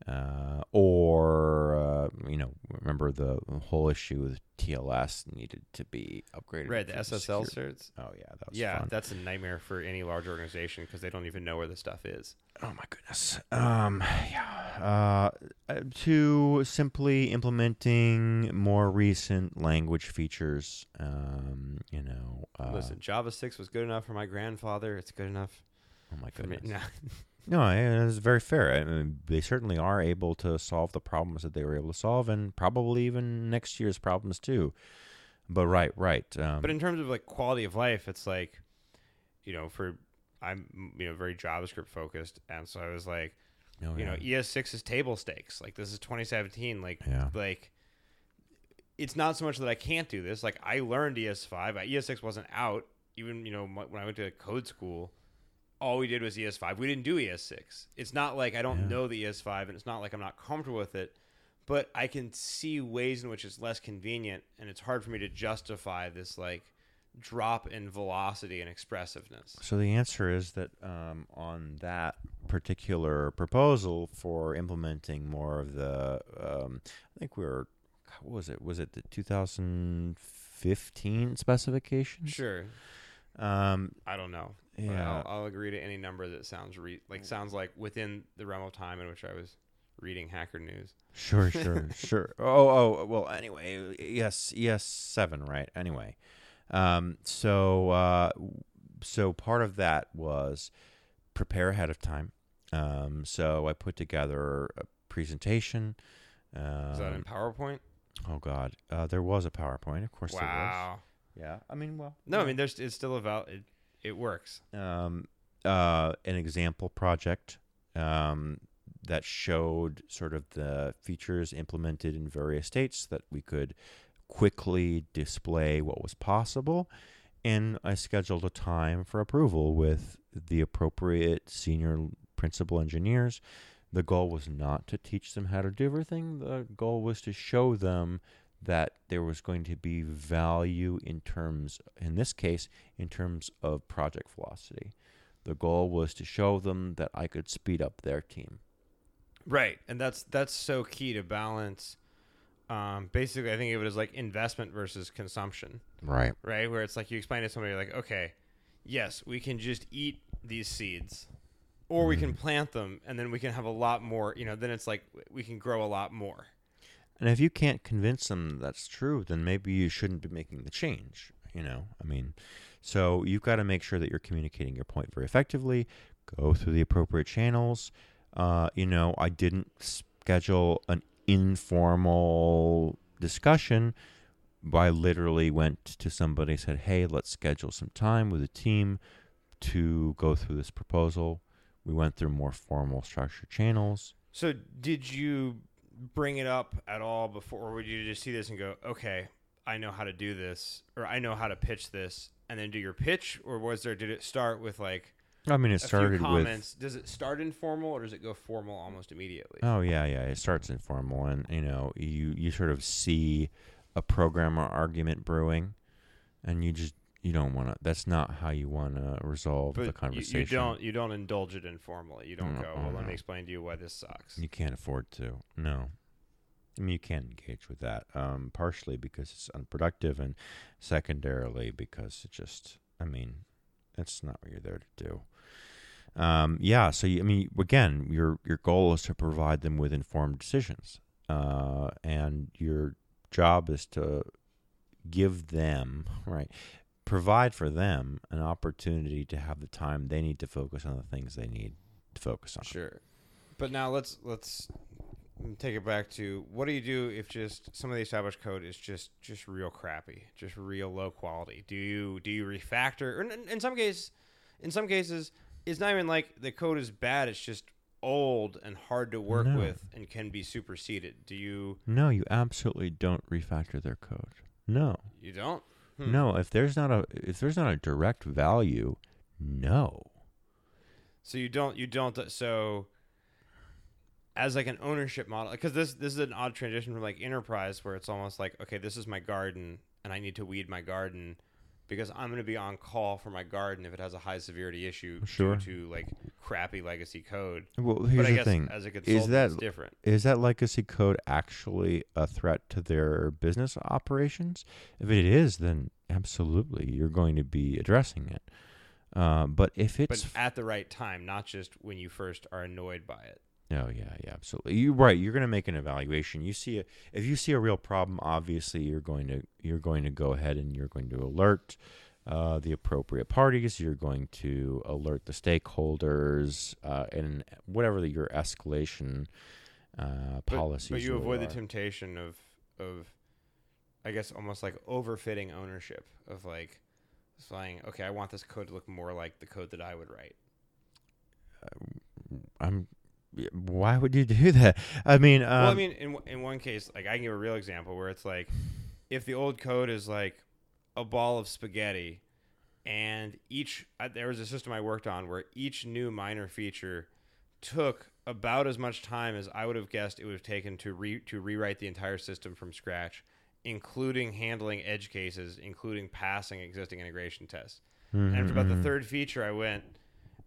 uh, or uh, you know, remember the whole issue with TLS needed to be upgraded.
Right, the SSL certs.
Oh yeah, that was
Yeah,
fun.
that's a nightmare for any large organization because they don't even know where the stuff is.
Oh my goodness. Um, yeah. Uh, uh, to simply implementing more recent language features. Um, you know. Uh,
Listen, Java six was good enough for my grandfather. It's good enough
Oh my goodness. [laughs] No, it's very fair. I mean, they certainly are able to solve the problems that they were able to solve, and probably even next year's problems too. but right, right. Um,
But in terms of like quality of life, it's like, you know, for I'm you know very JavaScript focused, and so I was like,
oh,
you
yeah.
know, ES6 is table stakes. Like this is 2017. Like
yeah.
like it's not so much that I can't do this. Like I learned ES5. ES6 wasn't out. Even you know when I went to code school, all we did was ES5. We didn't do ES6. It's not like I don't
Yeah.
know the ES5, and it's not like I'm not comfortable with it. But I can see ways in which it's less convenient, and it's hard for me to justify this like drop in velocity and expressiveness.
So the answer is that um, on that particular proposal for implementing more of the, um, I think we were, what was it? Was it the 2015 specification?
Sure,
Um,
I don't know.
Yeah.
I'll, I'll agree to any number that sounds re- like sounds like within the realm of time in which I was reading Hacker News.
Sure, [laughs] sure, sure. Oh, oh, well. Anyway, yes, yes, seven, right? Anyway, um, so uh, so part of that was prepare ahead of time. Um, so I put together a presentation. Um,
Is that in PowerPoint?
oh God, uh, there was a PowerPoint, of course.
Wow.
Yeah, I mean, well,
No, I mean there's it's still a val- it, it works.
um, uh, an example project um, that showed sort of the features implemented in various states that we could quickly display what was possible. And I scheduled a time for approval with the appropriate senior principal engineers. The goal was not to teach them how to do everything. The goal was to show them that there was going to be value in terms, in this case, in terms of project velocity. The goal was to show them that I could speed up their team.
Right, and that's that's so key to balance. Um, basically, I think of it as like investment versus consumption,
Right.
right? Where it's like you explain to somebody like, okay, yes, we can just eat these seeds, or we can plant them, and then we can have a lot more. You know, then it's like we can grow a lot more.
And if you can't convince them that's true, then maybe you shouldn't be making the change. You know, I mean, so you've got to make sure that you're communicating your point very effectively. Go through the appropriate channels. Uh, you know, I didn't schedule an informal discussion. I literally went to somebody and said, "Hey, let's schedule some time with a team to go through this proposal." We went through more formal structured channels.
So, did you bring it up at all before, or would you just see this and go, okay, I know how to do this, or I know how to pitch this, and then do your pitch, or was there? Did it start with like
I mean, it started with
comments? Does it start informal, or does it go formal almost immediately?
Oh yeah, yeah. It starts informal, and you know, you you sort of see a programmer argument brewing, and you just you don't want to. That's not how you want to resolve
but
the conversation.
You, don't. You don't indulge it informally. You don't
No,
go. Well, let me explain to you why this sucks.
You can't afford to. No. I mean, you can't engage with that. Um, partially because it's unproductive, and secondarily because it just. I mean, that's not what you're there to do. Um, yeah. So you, I mean, again, your your goal is to provide them with informed decisions, uh, and your job is to give them [laughs] right, provide for them an opportunity to have the time they need to focus on the things they need to focus on.
Sure. But now let's let's take it back to what do you do if just some of the established code is just just real crappy, just real low quality? Do you do you refactor? Or in, in some cases, in some cases, it's not even like the code is bad. It's just old and hard to work
No.
with and can be superseded. Do you
No, you absolutely don't refactor their code. No.
you don't? Hmm.
No, if there's not a if there's not a direct value, no.
So you don't you don't so as like an ownership model because this this is an odd transition from like enterprise where it's almost like okay this is my garden and I need to weed my garden because I'm going to be on call for my garden if it has a high severity issue
Sure.
due to like crappy legacy code.
Well, here's
but I
the
guess
thing.
as a consultant
is
that- different.
Is that legacy code actually a threat to their business operations? If it is, then absolutely you're going to be addressing it. Uh, but if it's
But at the right time, not just when you first are annoyed by it.
Oh yeah, yeah, absolutely. You're right. You're going to make an evaluation. You see a if you see a real problem, obviously you're going to you're going to go ahead and you're going to alert uh, the appropriate parties. You're going to alert the stakeholders uh, and whatever the, your escalation uh,
But-
policies.
But you
really
avoid the temptation of of I guess almost like overfitting ownership of like saying, okay, I want this code to look more like the code that I would write.
I'm. Why would you do that? I mean, um,
well, I mean, in in one case, like I can give a real example where it's like, if the old code is like a ball of spaghetti, and each uh, there was a system I worked on where each new minor feature took about as much time as I would have guessed it would have taken to re to rewrite the entire system from scratch, including handling edge cases, including passing existing integration tests. And after about the
mhm.
third feature, I went,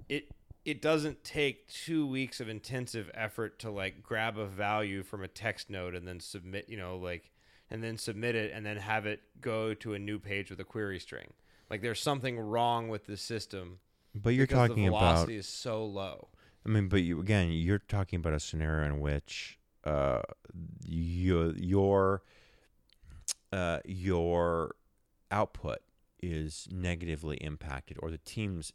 it it doesn't take two weeks of intensive effort to like grab a value from a text node and then submit, you know, like and then submit it and then have it go to a new page with a query string. Like there's something wrong with the system.
but you're talking
the
about.
velocity is so low.
I mean, but you again, you're talking about a scenario in which uh, your your uh, your output is negatively impacted, or the team's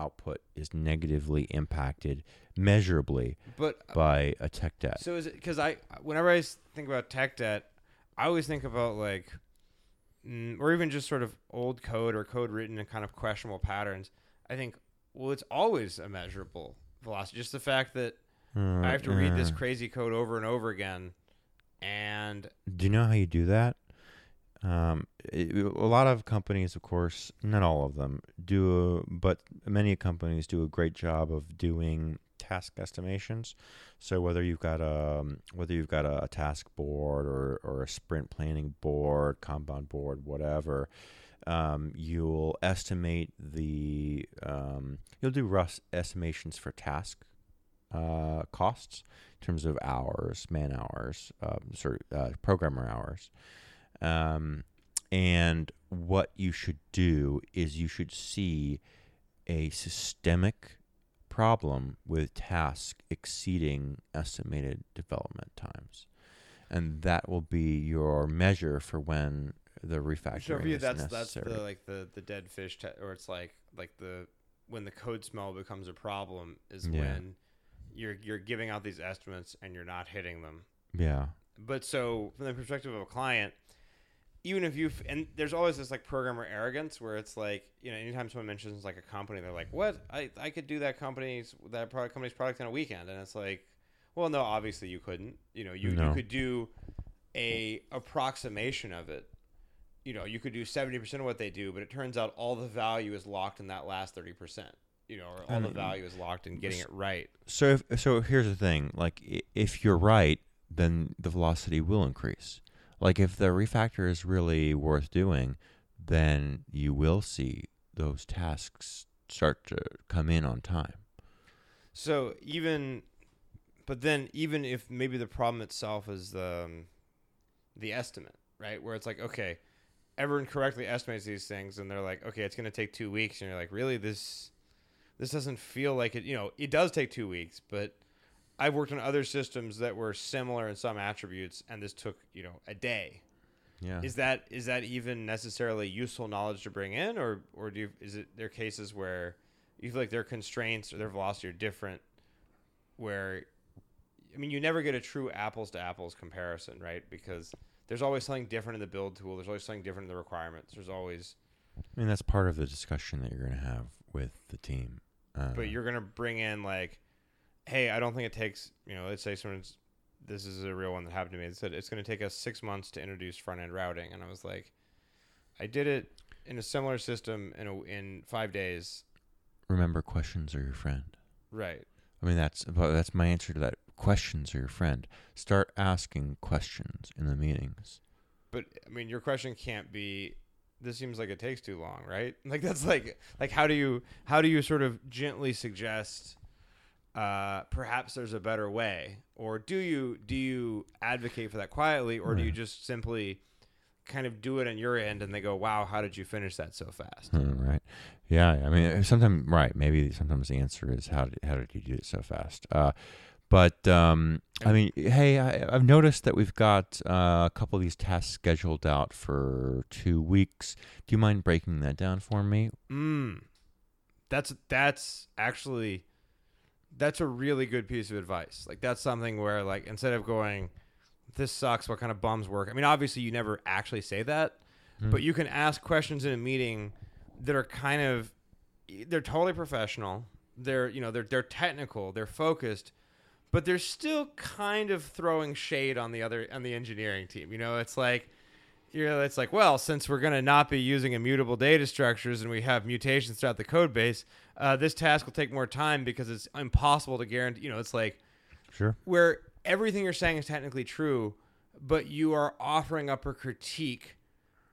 output is negatively impacted measurably
But
by a tech debt.
So is it because I whenever I think about tech debt, I always think about like, mm, or even just sort of old code or code written in kind of questionable patterns. I think well, it's always a measurable velocity. Just the fact that
Uh,
I have to read this
uh,
crazy code over and over again, and
Do you know how you do that? Um, it- a lot of companies, of course, not all of them do, a, but many companies do a great job of doing task estimations. So whether you've got a whether you've got a, task board or or a sprint planning board, Kanban board, whatever, um, you'll estimate the um, you'll do rough estimations for task uh, costs in terms of hours, man hours, um, sort of, uh, programmer hours. Um, and what you should do is you should see a systemic problem with tasks exceeding estimated development times. And that will be your measure for when the refactoring
so for you,
is
that's that's the like the the dead fish, te- or it's like like the when the code smell becomes a problem is
Yeah.
when you're you're giving out these estimates and you're not hitting them.
yeah.
But so from the perspective of a client, even if you and there's always this like programmer arrogance where it's like you know anytime someone mentions like a company they're like what? I I could do that company's that product company's product in a weekend. And it's like well no obviously you couldn't. You know you
No.
you could do a approximation of it. You know you could do 70% of what they do but it turns out all the value is locked in that last 30% you know or all
I
the value is locked in getting it right.
So if, so here's the thing, like if you're right, then the velocity will increase. Like if the refactor is really worth doing, then you will see those tasks start to come in on time.
So even, but then even if maybe the problem itself is the um, the estimate, right? Where it's like, okay, everyone correctly estimates these things, and they're like, okay, it's going to take two weeks, and you're like, really, this this doesn't feel like it. You know, it does take two weeks, but I've worked on other systems that were similar in some attributes, and this took you know a day.
Yeah.
Is that is that even necessarily useful knowledge to bring in, or or do you, is it there are cases where you feel like their constraints or their velocity are different? Where, I mean, you never get a true apples to apples comparison, right? Because there's always something different in the build tool. There's always something different in the requirements. There's always,
I mean that's part of the discussion that you're going to have with the team. Uh,
but you're gonna bring in like, hey, I don't think it takes. You know, let's say someone's. This is a real one that happened to me. It said it's going to take us six months to introduce front end routing, and I was like, I did it in a similar system in a, in five days.
remember questions are your friend.
Right.
I mean that's that's my answer to that. Questions are your friend. Start asking questions in the meetings.
But I mean, your question can't be. This seems like it takes too long, right? [laughs] Like that's like like how do you how do you sort of gently suggest uh, perhaps there's a better way, or do you do you advocate for that quietly, or do you just simply kind of do it on your end and they go, "Wow, how did you finish that so fast?"
Hmm, right. Yeah. I mean, sometimes right. Maybe sometimes the answer is how did how did you do it so fast? Uh, but um, I mean, hey, I, I've noticed that we've got uh, a couple of these tasks scheduled out for two weeks. Do you mind breaking that down for me?
Mm. That's that's actually that's a really good piece of advice. Like that's something where like instead of going this sucks. What kind of bums work? I mean, obviously, you never actually say that,
Hmm.
but you can ask questions in a meeting that are kind of they're totally professional. They're you know they're they're technical. They're focused, but they're still kind of throwing shade on the other on the engineering team. You know, it's like. You know, it's like, well, since we're going to not be using immutable data structures and we have mutations throughout the code base, uh, this task will take more time because it's impossible to guarantee. You know, it's like,
Sure.
where everything you're saying is technically true, but you are offering up a critique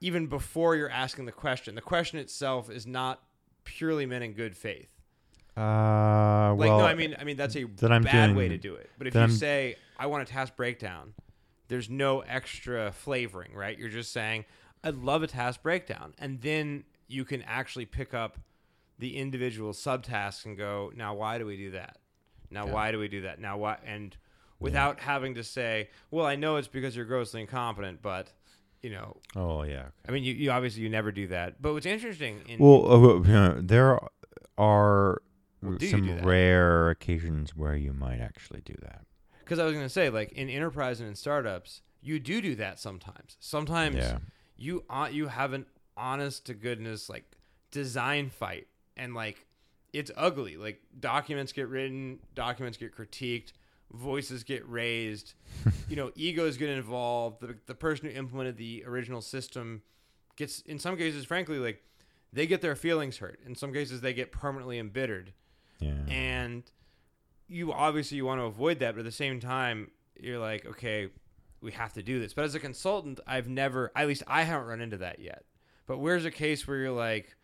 even before you're asking the question. The question itself is not purely meant in good faith.
Uh,
Like
well,
no, I mean, I mean that's a
then I'm
bad
doing-
way to do it. But if you
I'm-
say I want a task breakdown, there's no extra flavoring, right? You're just saying I'd love a task breakdown, and then you can actually pick up the individual subtasks and go, now why do we do that? Now
Yeah.
why do we do that? Now why? And without having to say, well, I know it's because you're grossly incompetent, but you know,
oh yeah.
I mean, you, you obviously you never do that. But what's interesting in
Well, uh, yeah, there are
Well,
some rare occasions where you might actually do that.
because I was going to say, like in enterprise and in startups, you do do that sometimes. Sometimes
Yeah.
you uh, you have an honest to goodness like design fight, and like it's ugly. Like documents get written, documents get critiqued, voices get raised. [laughs] you know, egos get involved. The the person who implemented the original system gets, in some cases, frankly, like they get their feelings hurt. In some cases, they get permanently embittered
Yeah.
and you obviously you want to avoid that but at the same time you're like okay we have to do this but as a consultant i've never at least i haven't run into that yet but where's a case where you're like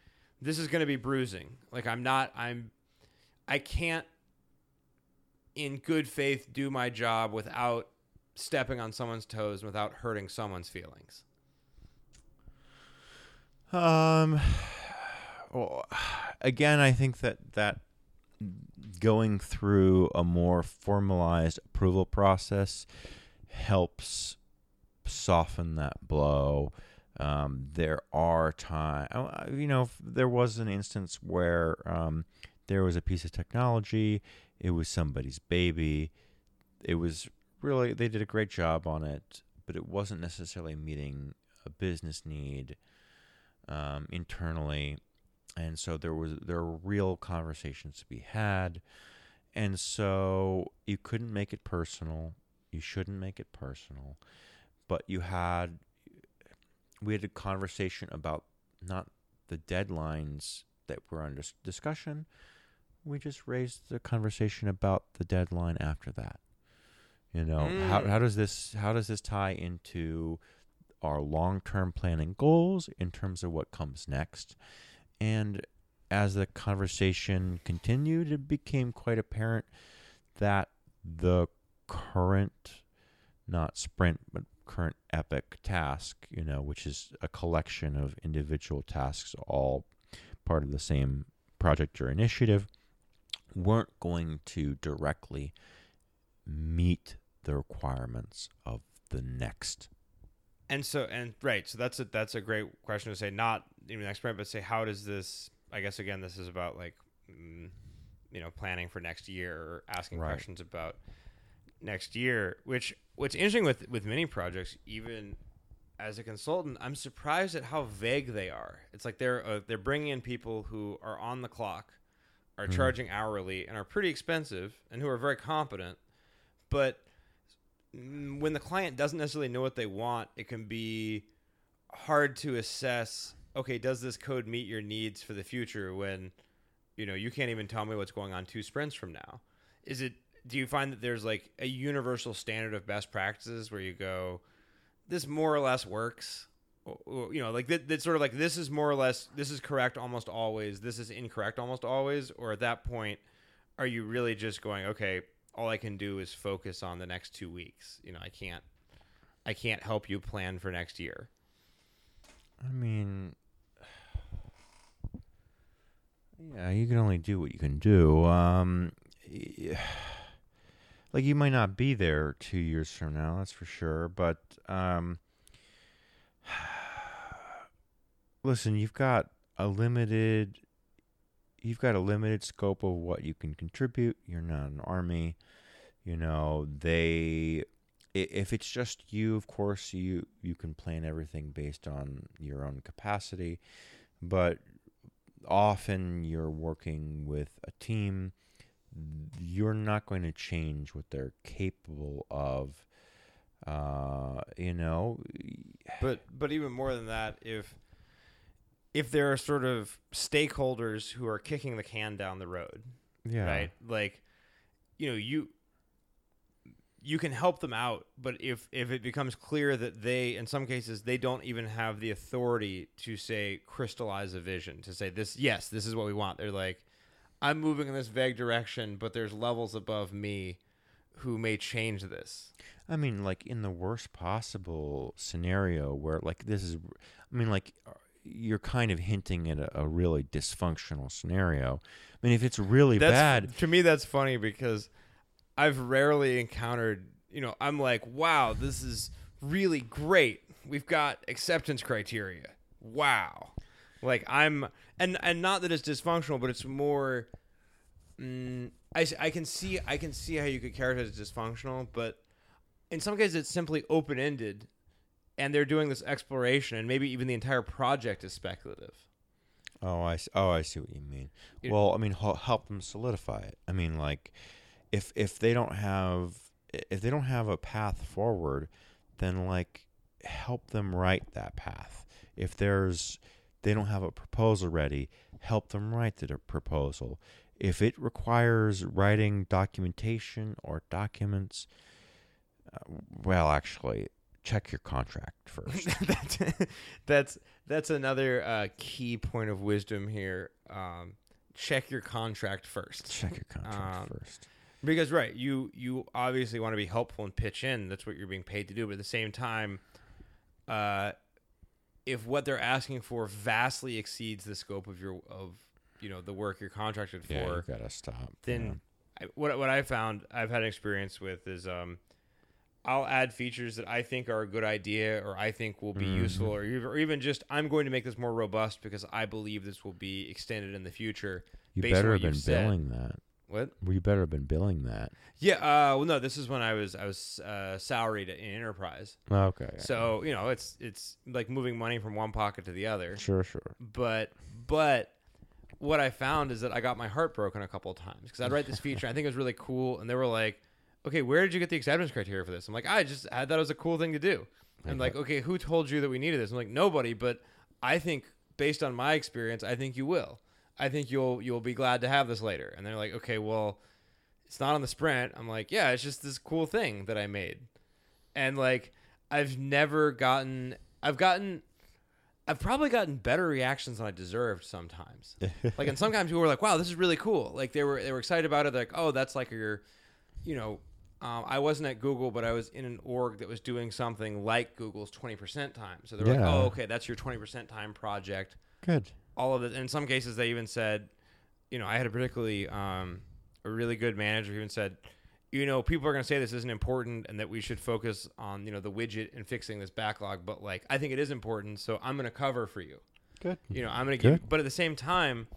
this is going to be bruising like i'm not i'm i can't in good faith do my job without stepping on someone's toes and without hurting someone's feelings
Um. Well, again, I think that that going through a more formalized approval process helps soften that blow. Um, there are time, you know, there was an instance where um, there was a piece of technology, it was somebody's baby, it was really they did a great job on it, but it wasn't necessarily meeting a business need um, internally, and so there was there were real conversations to be had, and so you couldn't make it personal. You shouldn't make it personal, but you had we had a conversation about not the deadlines that were under discussion. We just raised the conversation about the deadline after that. You know, how
Mm.
how does this how does this tie into our long-term planning goals in terms of what comes next? And as the conversation continued, it became quite apparent that the current not sprint but current epic task, you know, which is a collection of individual tasks all part of the same project or initiative, weren't going to directly meet the requirements of the next.
And so and right, so that's a that's a great question to say. Not even next sprint, but say how does this? I guess again, this is about like, mm, you know, planning for next year or asking
Right.
questions about next year. Which what's interesting with with many projects, even as a consultant, I'm surprised at how vague they are. It's like they're uh, they're bringing in people who are on the clock, are
Mhm.
charging hourly, and are pretty expensive, and who are very competent, but mm, when the client doesn't necessarily know what they want, it can be hard to assess. Okay, does this code meet your needs for the future? When you know you can't even tell me what's going on two sprints from now. Is it? Do you find that there's like a universal standard of best practices where you go, this more or less works? Or, or, you know, like that, that's sort of like this is more or less this is correct almost always. This is incorrect almost always. Or at that point, are you really just going okay? all I can do is focus on the next two weeks. You know, I can't, I can't help you plan for next year.
I mean, [sighs] yeah, you can only do what you can do. Um, y- like you might not be there two years from now, that's for sure. But um, [sighs] listen, you've got a limited, you've got a limited scope of what you can contribute. You're not an army. You know they if it's just you, of course, you you can plan everything based on your own capacity, but often you're working with a team. You're not going to change what they're capable of. Uh, you know,
But but even more than that, if if there are sort of stakeholders who are kicking the can down the road,
yeah,
right? Like, you know, you you can help them out, but if if it becomes clear that they, in some cases, they don't even have the authority to say crystallize a vision to say this, yes, this is what we want. They're like, I'm moving in this vague direction, but there's levels above me who may change this.
I mean, like in the worst possible scenario where, like, this is, I mean, like, you're kind of hinting at a, a really dysfunctional scenario. I mean, if it's really
That's
bad,
to me. That's funny because I've rarely encountered. You know, I'm like, wow, this is really great. We've got acceptance criteria. Wow, like I'm, and and not that it's dysfunctional, but it's more. Mm, I, I can see I can see how you could characterize it as dysfunctional, but in some cases it's simply open ended, and they're doing this exploration, and maybe even the entire project is speculative.
oh, I, s- oh, I see what you mean.
It-
well, I mean, help them solidify it. I mean, like, if if they don't have if they don't have a path forward, then like help them write that path. If there's they don't have a proposal ready, help them write the proposal. If it requires writing documentation or documents, uh, well, actually, check your contract [laughs] first.
that's that's that's another uh, key point of wisdom here. Um, check your contract first,
check your contract
Um,
first.
because right, you you obviously want to be helpful and pitch in. That's what you're being paid to do. But at the same time, uh, if what they're asking for vastly exceeds the scope of your of you know the work you're contracted
Yeah,
for,
you gotta stop.
then I, what what I found I've had experience with is um I'll add features that I think are a good idea or I think will be
Mhm.
useful or even, or even just I'm going to make this more robust because I believe this will be extended in the future.
you better have been
said.
billing that.
What?
Well, you better have been billing that.
Yeah, uh well no, this is when I was I was uh salaried in enterprise.
Okay.
So, you know, it's it's like moving money from one pocket to the other.
sure, sure.
but but what I found is that I got my heart broken a couple of times because I'd write this feature. I think it was really cool, and they were like, "Okay, where did you get the acceptance criteria for this?" I'm like, "I just I thought it was a cool thing to do." And I'm like, okay, who told you that we needed this? I'm like, nobody, but I think based on my experience, I think you will. I think you'll you'll be glad to have this later. And they're like, okay, well, it's not on the sprint. I'm like, yeah, it's just this cool thing that I made. And like, I've never gotten, I've gotten, I've probably gotten better reactions than I deserved sometimes. [laughs] like, and sometimes people were like, wow, this is really cool. Like they were, they were excited about it. They're like, oh, that's like your, you know, um, I wasn't at Google, but I was in an org that was doing something like Google's 20% time. So they're like, oh, okay, that's your 20% time project
Good.
All of this. In some cases, they even said, you know, I had a particularly um, a really good manager who even said, you know, people are going to say this isn't important and that we should focus on you know the widget and fixing this backlog, but like I think it is important, so I'm going to cover for you.
Good.
You know, I'm going to give, but at the same time,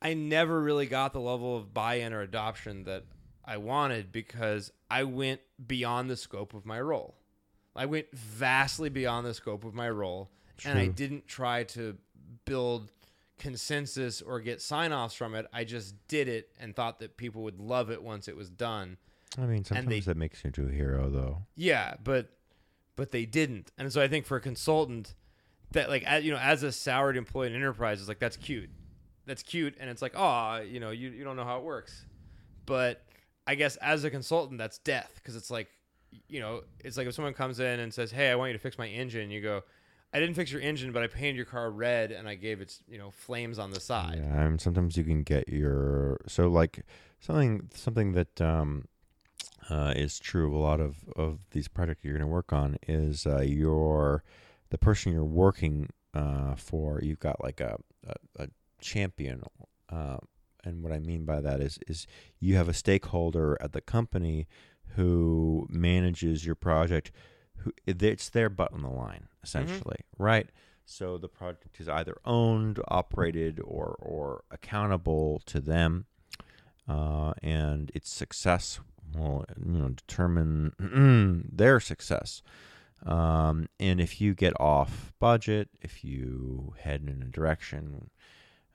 I never really got the level of buy-in or adoption that I wanted because I went beyond the scope of my role. I went vastly beyond the scope of my role, and I didn't try to build consensus or get sign-offs from it. I just did it and thought that people would love it once it was done.
I mean, sometimes
they-
that makes you into a hero, though.
Yeah, but but they didn't. And so I think for a consultant that like as, you know as a salaried employee in enterprise is like that's cute. That's cute and it's like, "Oh, you know, you you don't know how it works." But I guess as a consultant that's death because it's like you know, it's like if someone comes in and says, "Hey, I want you to fix my engine." You go, "I didn't fix your engine, but I painted your car red and I gave it, you know, flames on the side."
Yeah, and sometimes you can get your so like something something that um, uh, is true of a lot of of these projects you're going to work on is uh, your the person you're working uh, for. You've got like a a, a champion, uh, and what I mean by that is is you have a stakeholder at the company who manages your project. Who it's their butt on the line essentially, right? So the project is either owned, operated, or or accountable to them, uh, and its success will you know determine [clears throat] their success. Um, and if you get off budget, if you head in a direction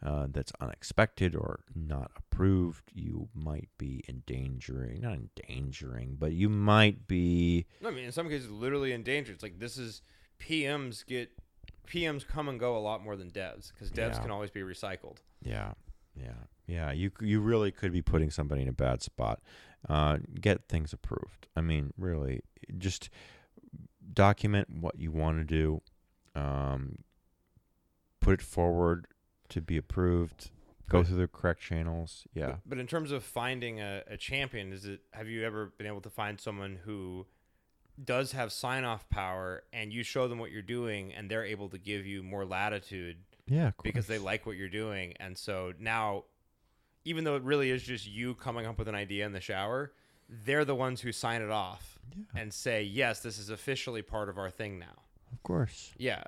uh, that's unexpected or not approved, you might be endangering, not endangering, but you might be.
I mean, in some cases, literally in danger. It's like this is PMs get PMs come and go a lot more than devs because devs
Yeah.
can always be recycled.
Yeah, yeah, yeah. You you really could be putting somebody in a bad spot. Uh, get things approved. I mean, really, just document what you want to do. Um, put it forward to be approved. Go through the correct channels. Yeah.
But, but in terms of finding a, a champion, is it have you ever been able to find someone who does have sign off power and you show them what you're doing and they're able to give you more latitude
Yeah.
because they like what you're doing and so now even though it really is just you coming up with an idea in the shower, they're the ones who sign it off
Yeah,
and say, "Yes, this is officially part of our thing now."
of course.
Yeah.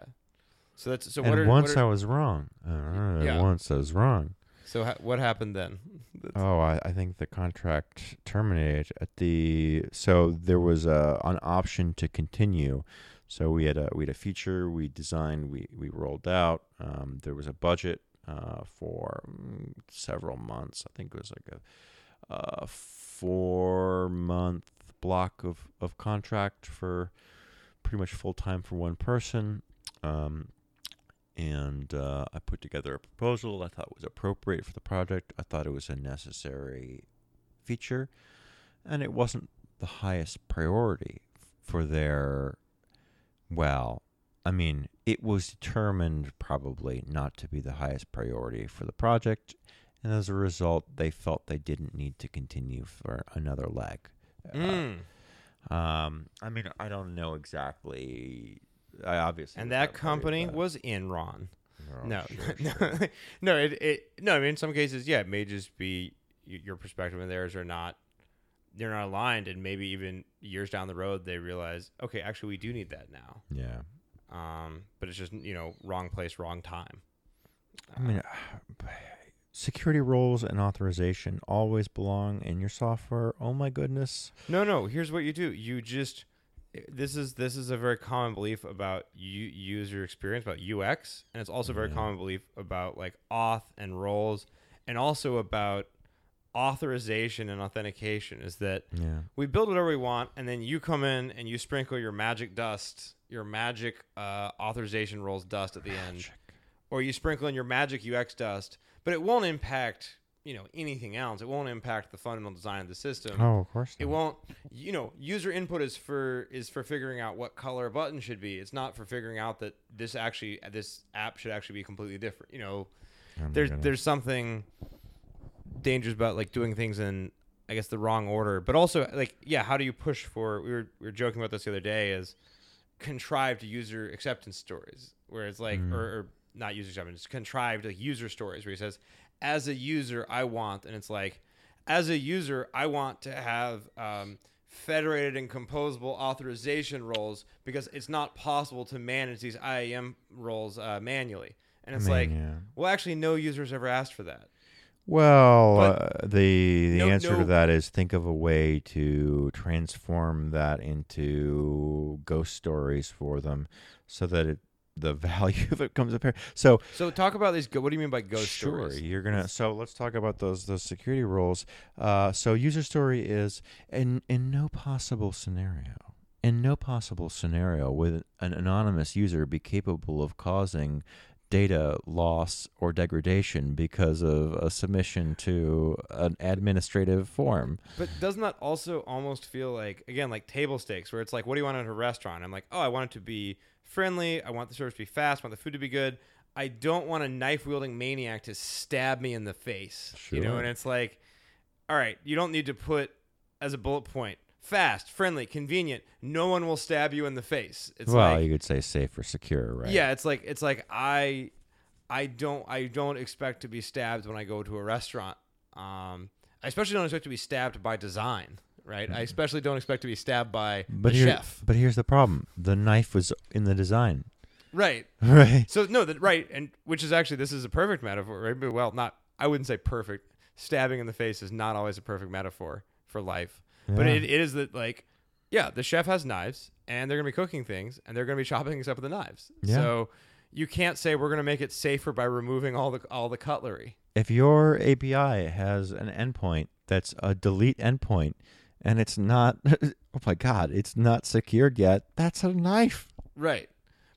So that's so
and
are,
once
what are-
I was wrong. Uh,
Yeah.
Once I was wrong.
so ha- what happened then? [laughs]
Oh, I, I think the contract terminated at the so there was a an option to continue. So we had a we had a feature we designed we we rolled out. Um, there was a budget uh, for mm, several months. I think it was like a, a four month block of of contract for pretty much full time for one person. Um, and uh, I put together a proposal I thought was appropriate for the project. I thought it was a necessary feature, and it wasn't the highest priority for their. Well, I mean, it was determined probably not to be the highest priority for the project, and as a result, they felt they didn't need to continue for another leg. Uh,
Mm.
um, I mean, I don't know exactly. I obviously
And that
not part of
company
that.
was Enron.
Oh, [laughs]
no,
sure,
no, [laughs]
sure.
no. It, it no. I mean, in some cases, yeah, it may just be your perspective and theirs are not. They're not aligned, and maybe even years down the road, they realize, okay, actually, we do need that now.
Yeah.
Um, but it's just you know, wrong place, wrong time.
I mean, [sighs] security roles and authorization always belong in your software. Oh my goodness.
No, no. Here's what you do. You just this is this is a very common belief about u- user experience about UX, and it's also a very
Yeah.
common belief about like auth and roles, and also about authorization and authentication. Is that
Yeah.
we build whatever we want, and then you come in and you sprinkle your magic dust, your magic uh, authorization roles dust at the end, or you sprinkle in your magic UX dust, but it won't impact you know anything else. It won't impact the fundamental design of the system
Oh, of course.
it won't you know user input is for is for figuring out what color a button should be it's not for figuring out that this actually this app should actually be completely different you know
Oh
there's
goodness.
there's something dangerous about like doing things in i guess the wrong order but also like yeah how do you push for we were we were joking about this the other day is contrived user acceptance stories where it's like
Mm.
or, or not user acceptance contrived like user stories where he says as a user i want and it's like as a user i want to have um, federated and composable authorization roles because it's not possible to manage these IAM roles uh, manually and
I
it's
mean,
like
yeah.
well actually no users ever asked for that
Well, uh, the the
No-
answer
no-
to that is think of a way to transform that into ghost stories for them, so that it the [laughs] value of it comes apparent. So
so talk about these what do you mean by ghost story?
sure,
stories
you're gonna. So let's talk about those those security rules. Uh, so user story is in in no possible scenario. In no possible scenario would an anonymous user be capable of causing data loss or degradation because of a submission to an administrative form.
But doesn't that also almost feel like again like table stakes where it's like what do you want at a restaurant? I'm like, "Oh, I want it to be friendly. I want the service to be fast. I want the food to be good. I don't want a knife wielding maniac to stab me in the face." Sure. You know, and it's like, "All right, you don't need to put as a bullet point fast, friendly, convenient. No one will stab you in the face." It's
well,
like
you could say safe or secure, right?
yeah, it's like it's like I I don't I don't expect to be stabbed when I go to a restaurant. Um, I especially don't expect to be stabbed by design, right? I especially don't expect to be stabbed by
But
the
here,
chef.
but here's the problem: the knife was in the design,
Right. [laughs]
right?
So no, that right, and which is actually this is a perfect metaphor, right? But well, not I wouldn't say perfect. Stabbing in the face is not always a perfect metaphor for life. But it, it is that like, yeah, the chef has knives and they're gonna be cooking things and they're gonna be [laughs] chopping things up with the knives.
Yeah.
So you can't say we're gonna make it safer by removing all the all the cutlery.
if your API has an endpoint that's a delete endpoint and it's not [laughs] oh my god, it's not secured yet, that's a knife.
Right.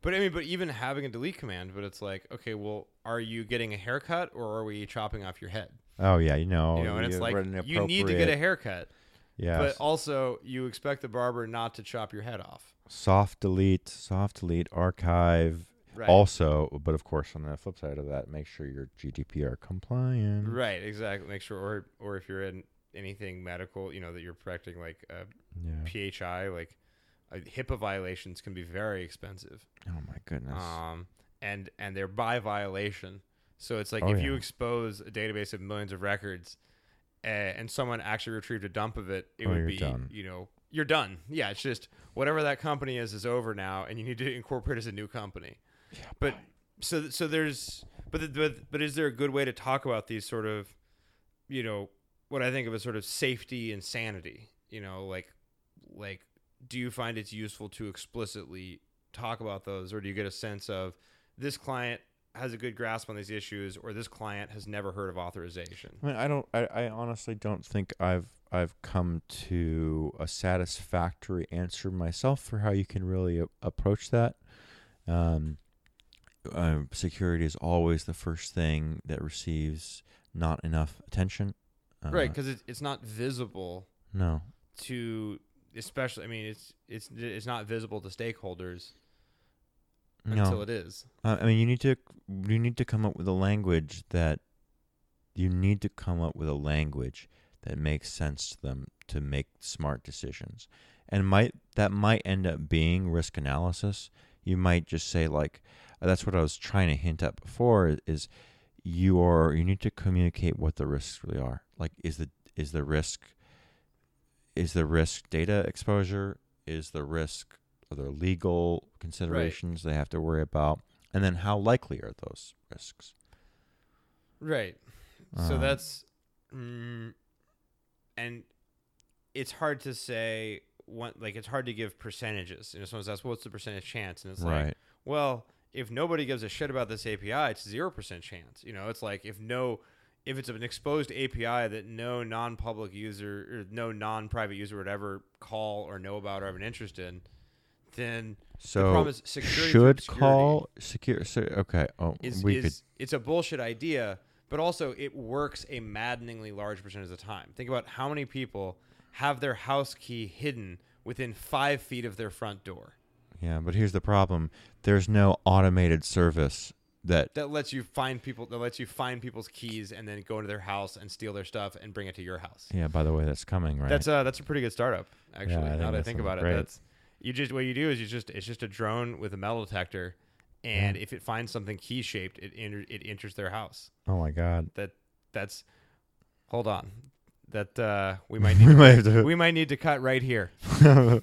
But I mean, but even having a delete command, but it's like, okay, well, are you getting a haircut or are we chopping off your head?
Oh yeah, you know,
you know, and it's like you need to get a haircut,
yeah,
but also you expect the barber not to chop your head off.
soft delete, soft delete, archive.
Right.
Also, but of course, on the flip side of that, make sure you're GDPR compliant.
Right. Exactly. Make sure, or or if you're in anything medical, you know that you're protecting like uh,
Yeah.
PHI, like uh, HIPAA violations can be very expensive.
Oh my goodness.
um, and and they're by violation. So it's like
Oh,
if you expose a database of millions of records, and someone actually retrieved a dump of it, it
Oh,
would be
done.
you know you're done. Yeah, it's just whatever that company is is over now, and you need to incorporate as a new company. Yeah, but so so there's but the, but but is there a good way to talk about these sort of you know what I think of as sort of safety and sanity? You know, like like do you find it's useful to explicitly talk about those or do you get a sense of this client has a good grasp on these issues or this client has never heard of authorization
I mean, I don't. I, I honestly don't think I've I've come to a satisfactory answer myself for how you can really a- approach that. Um, uh, security is always the first thing that receives not enough attention. Uh,
right because it, it's not visible
No.
to especially i mean it's it's it's not visible to stakeholders
No.
until it is
Uh, I mean, you need to you need to come up with a language that you need to come up with a language that makes sense to them to make smart decisions, and might that might end up being risk analysis. You might just say like, uh, that's what I was trying to hint at before. Is you are you need to communicate what the risks really are. Like, is the is the risk is the risk data exposure? Is the risk are there legal considerations they have to worry about? And then how likely are those risks?
right so
Um,
that's mm, and it's hard to say what like it's hard to give percentages you know someone says what's the percentage chance and it's like well, if nobody gives a shit about this API, it's zero percent chance. You know, it's like if no, if it's an exposed API that no non-public user or no non-private user would ever call or know about or have an interest in, then
So
security
should call secure. So, okay. Oh,
is,
we
is
could.
it's a bullshit idea, but also it works a maddeningly large percentage of the time. Think about how many people have their house key hidden within five feet of their front door.
Yeah, but here's the problem. There's no automated service that.
that lets you find people that lets you find people's keys and then go into their house and steal their stuff and bring it to your house.
Yeah. By the way, that's coming, right?
That's uh that's a pretty good startup actually.
Think
now that I think about
great.
it, that's you just what you do is you just it's just a drone with a metal detector, and
Yeah.
if it finds something key shaped, it enter, it enters their house.
oh my god.
That that's hold on, that uh we [laughs] might need
we might have to.
we might need to cut right here. [laughs]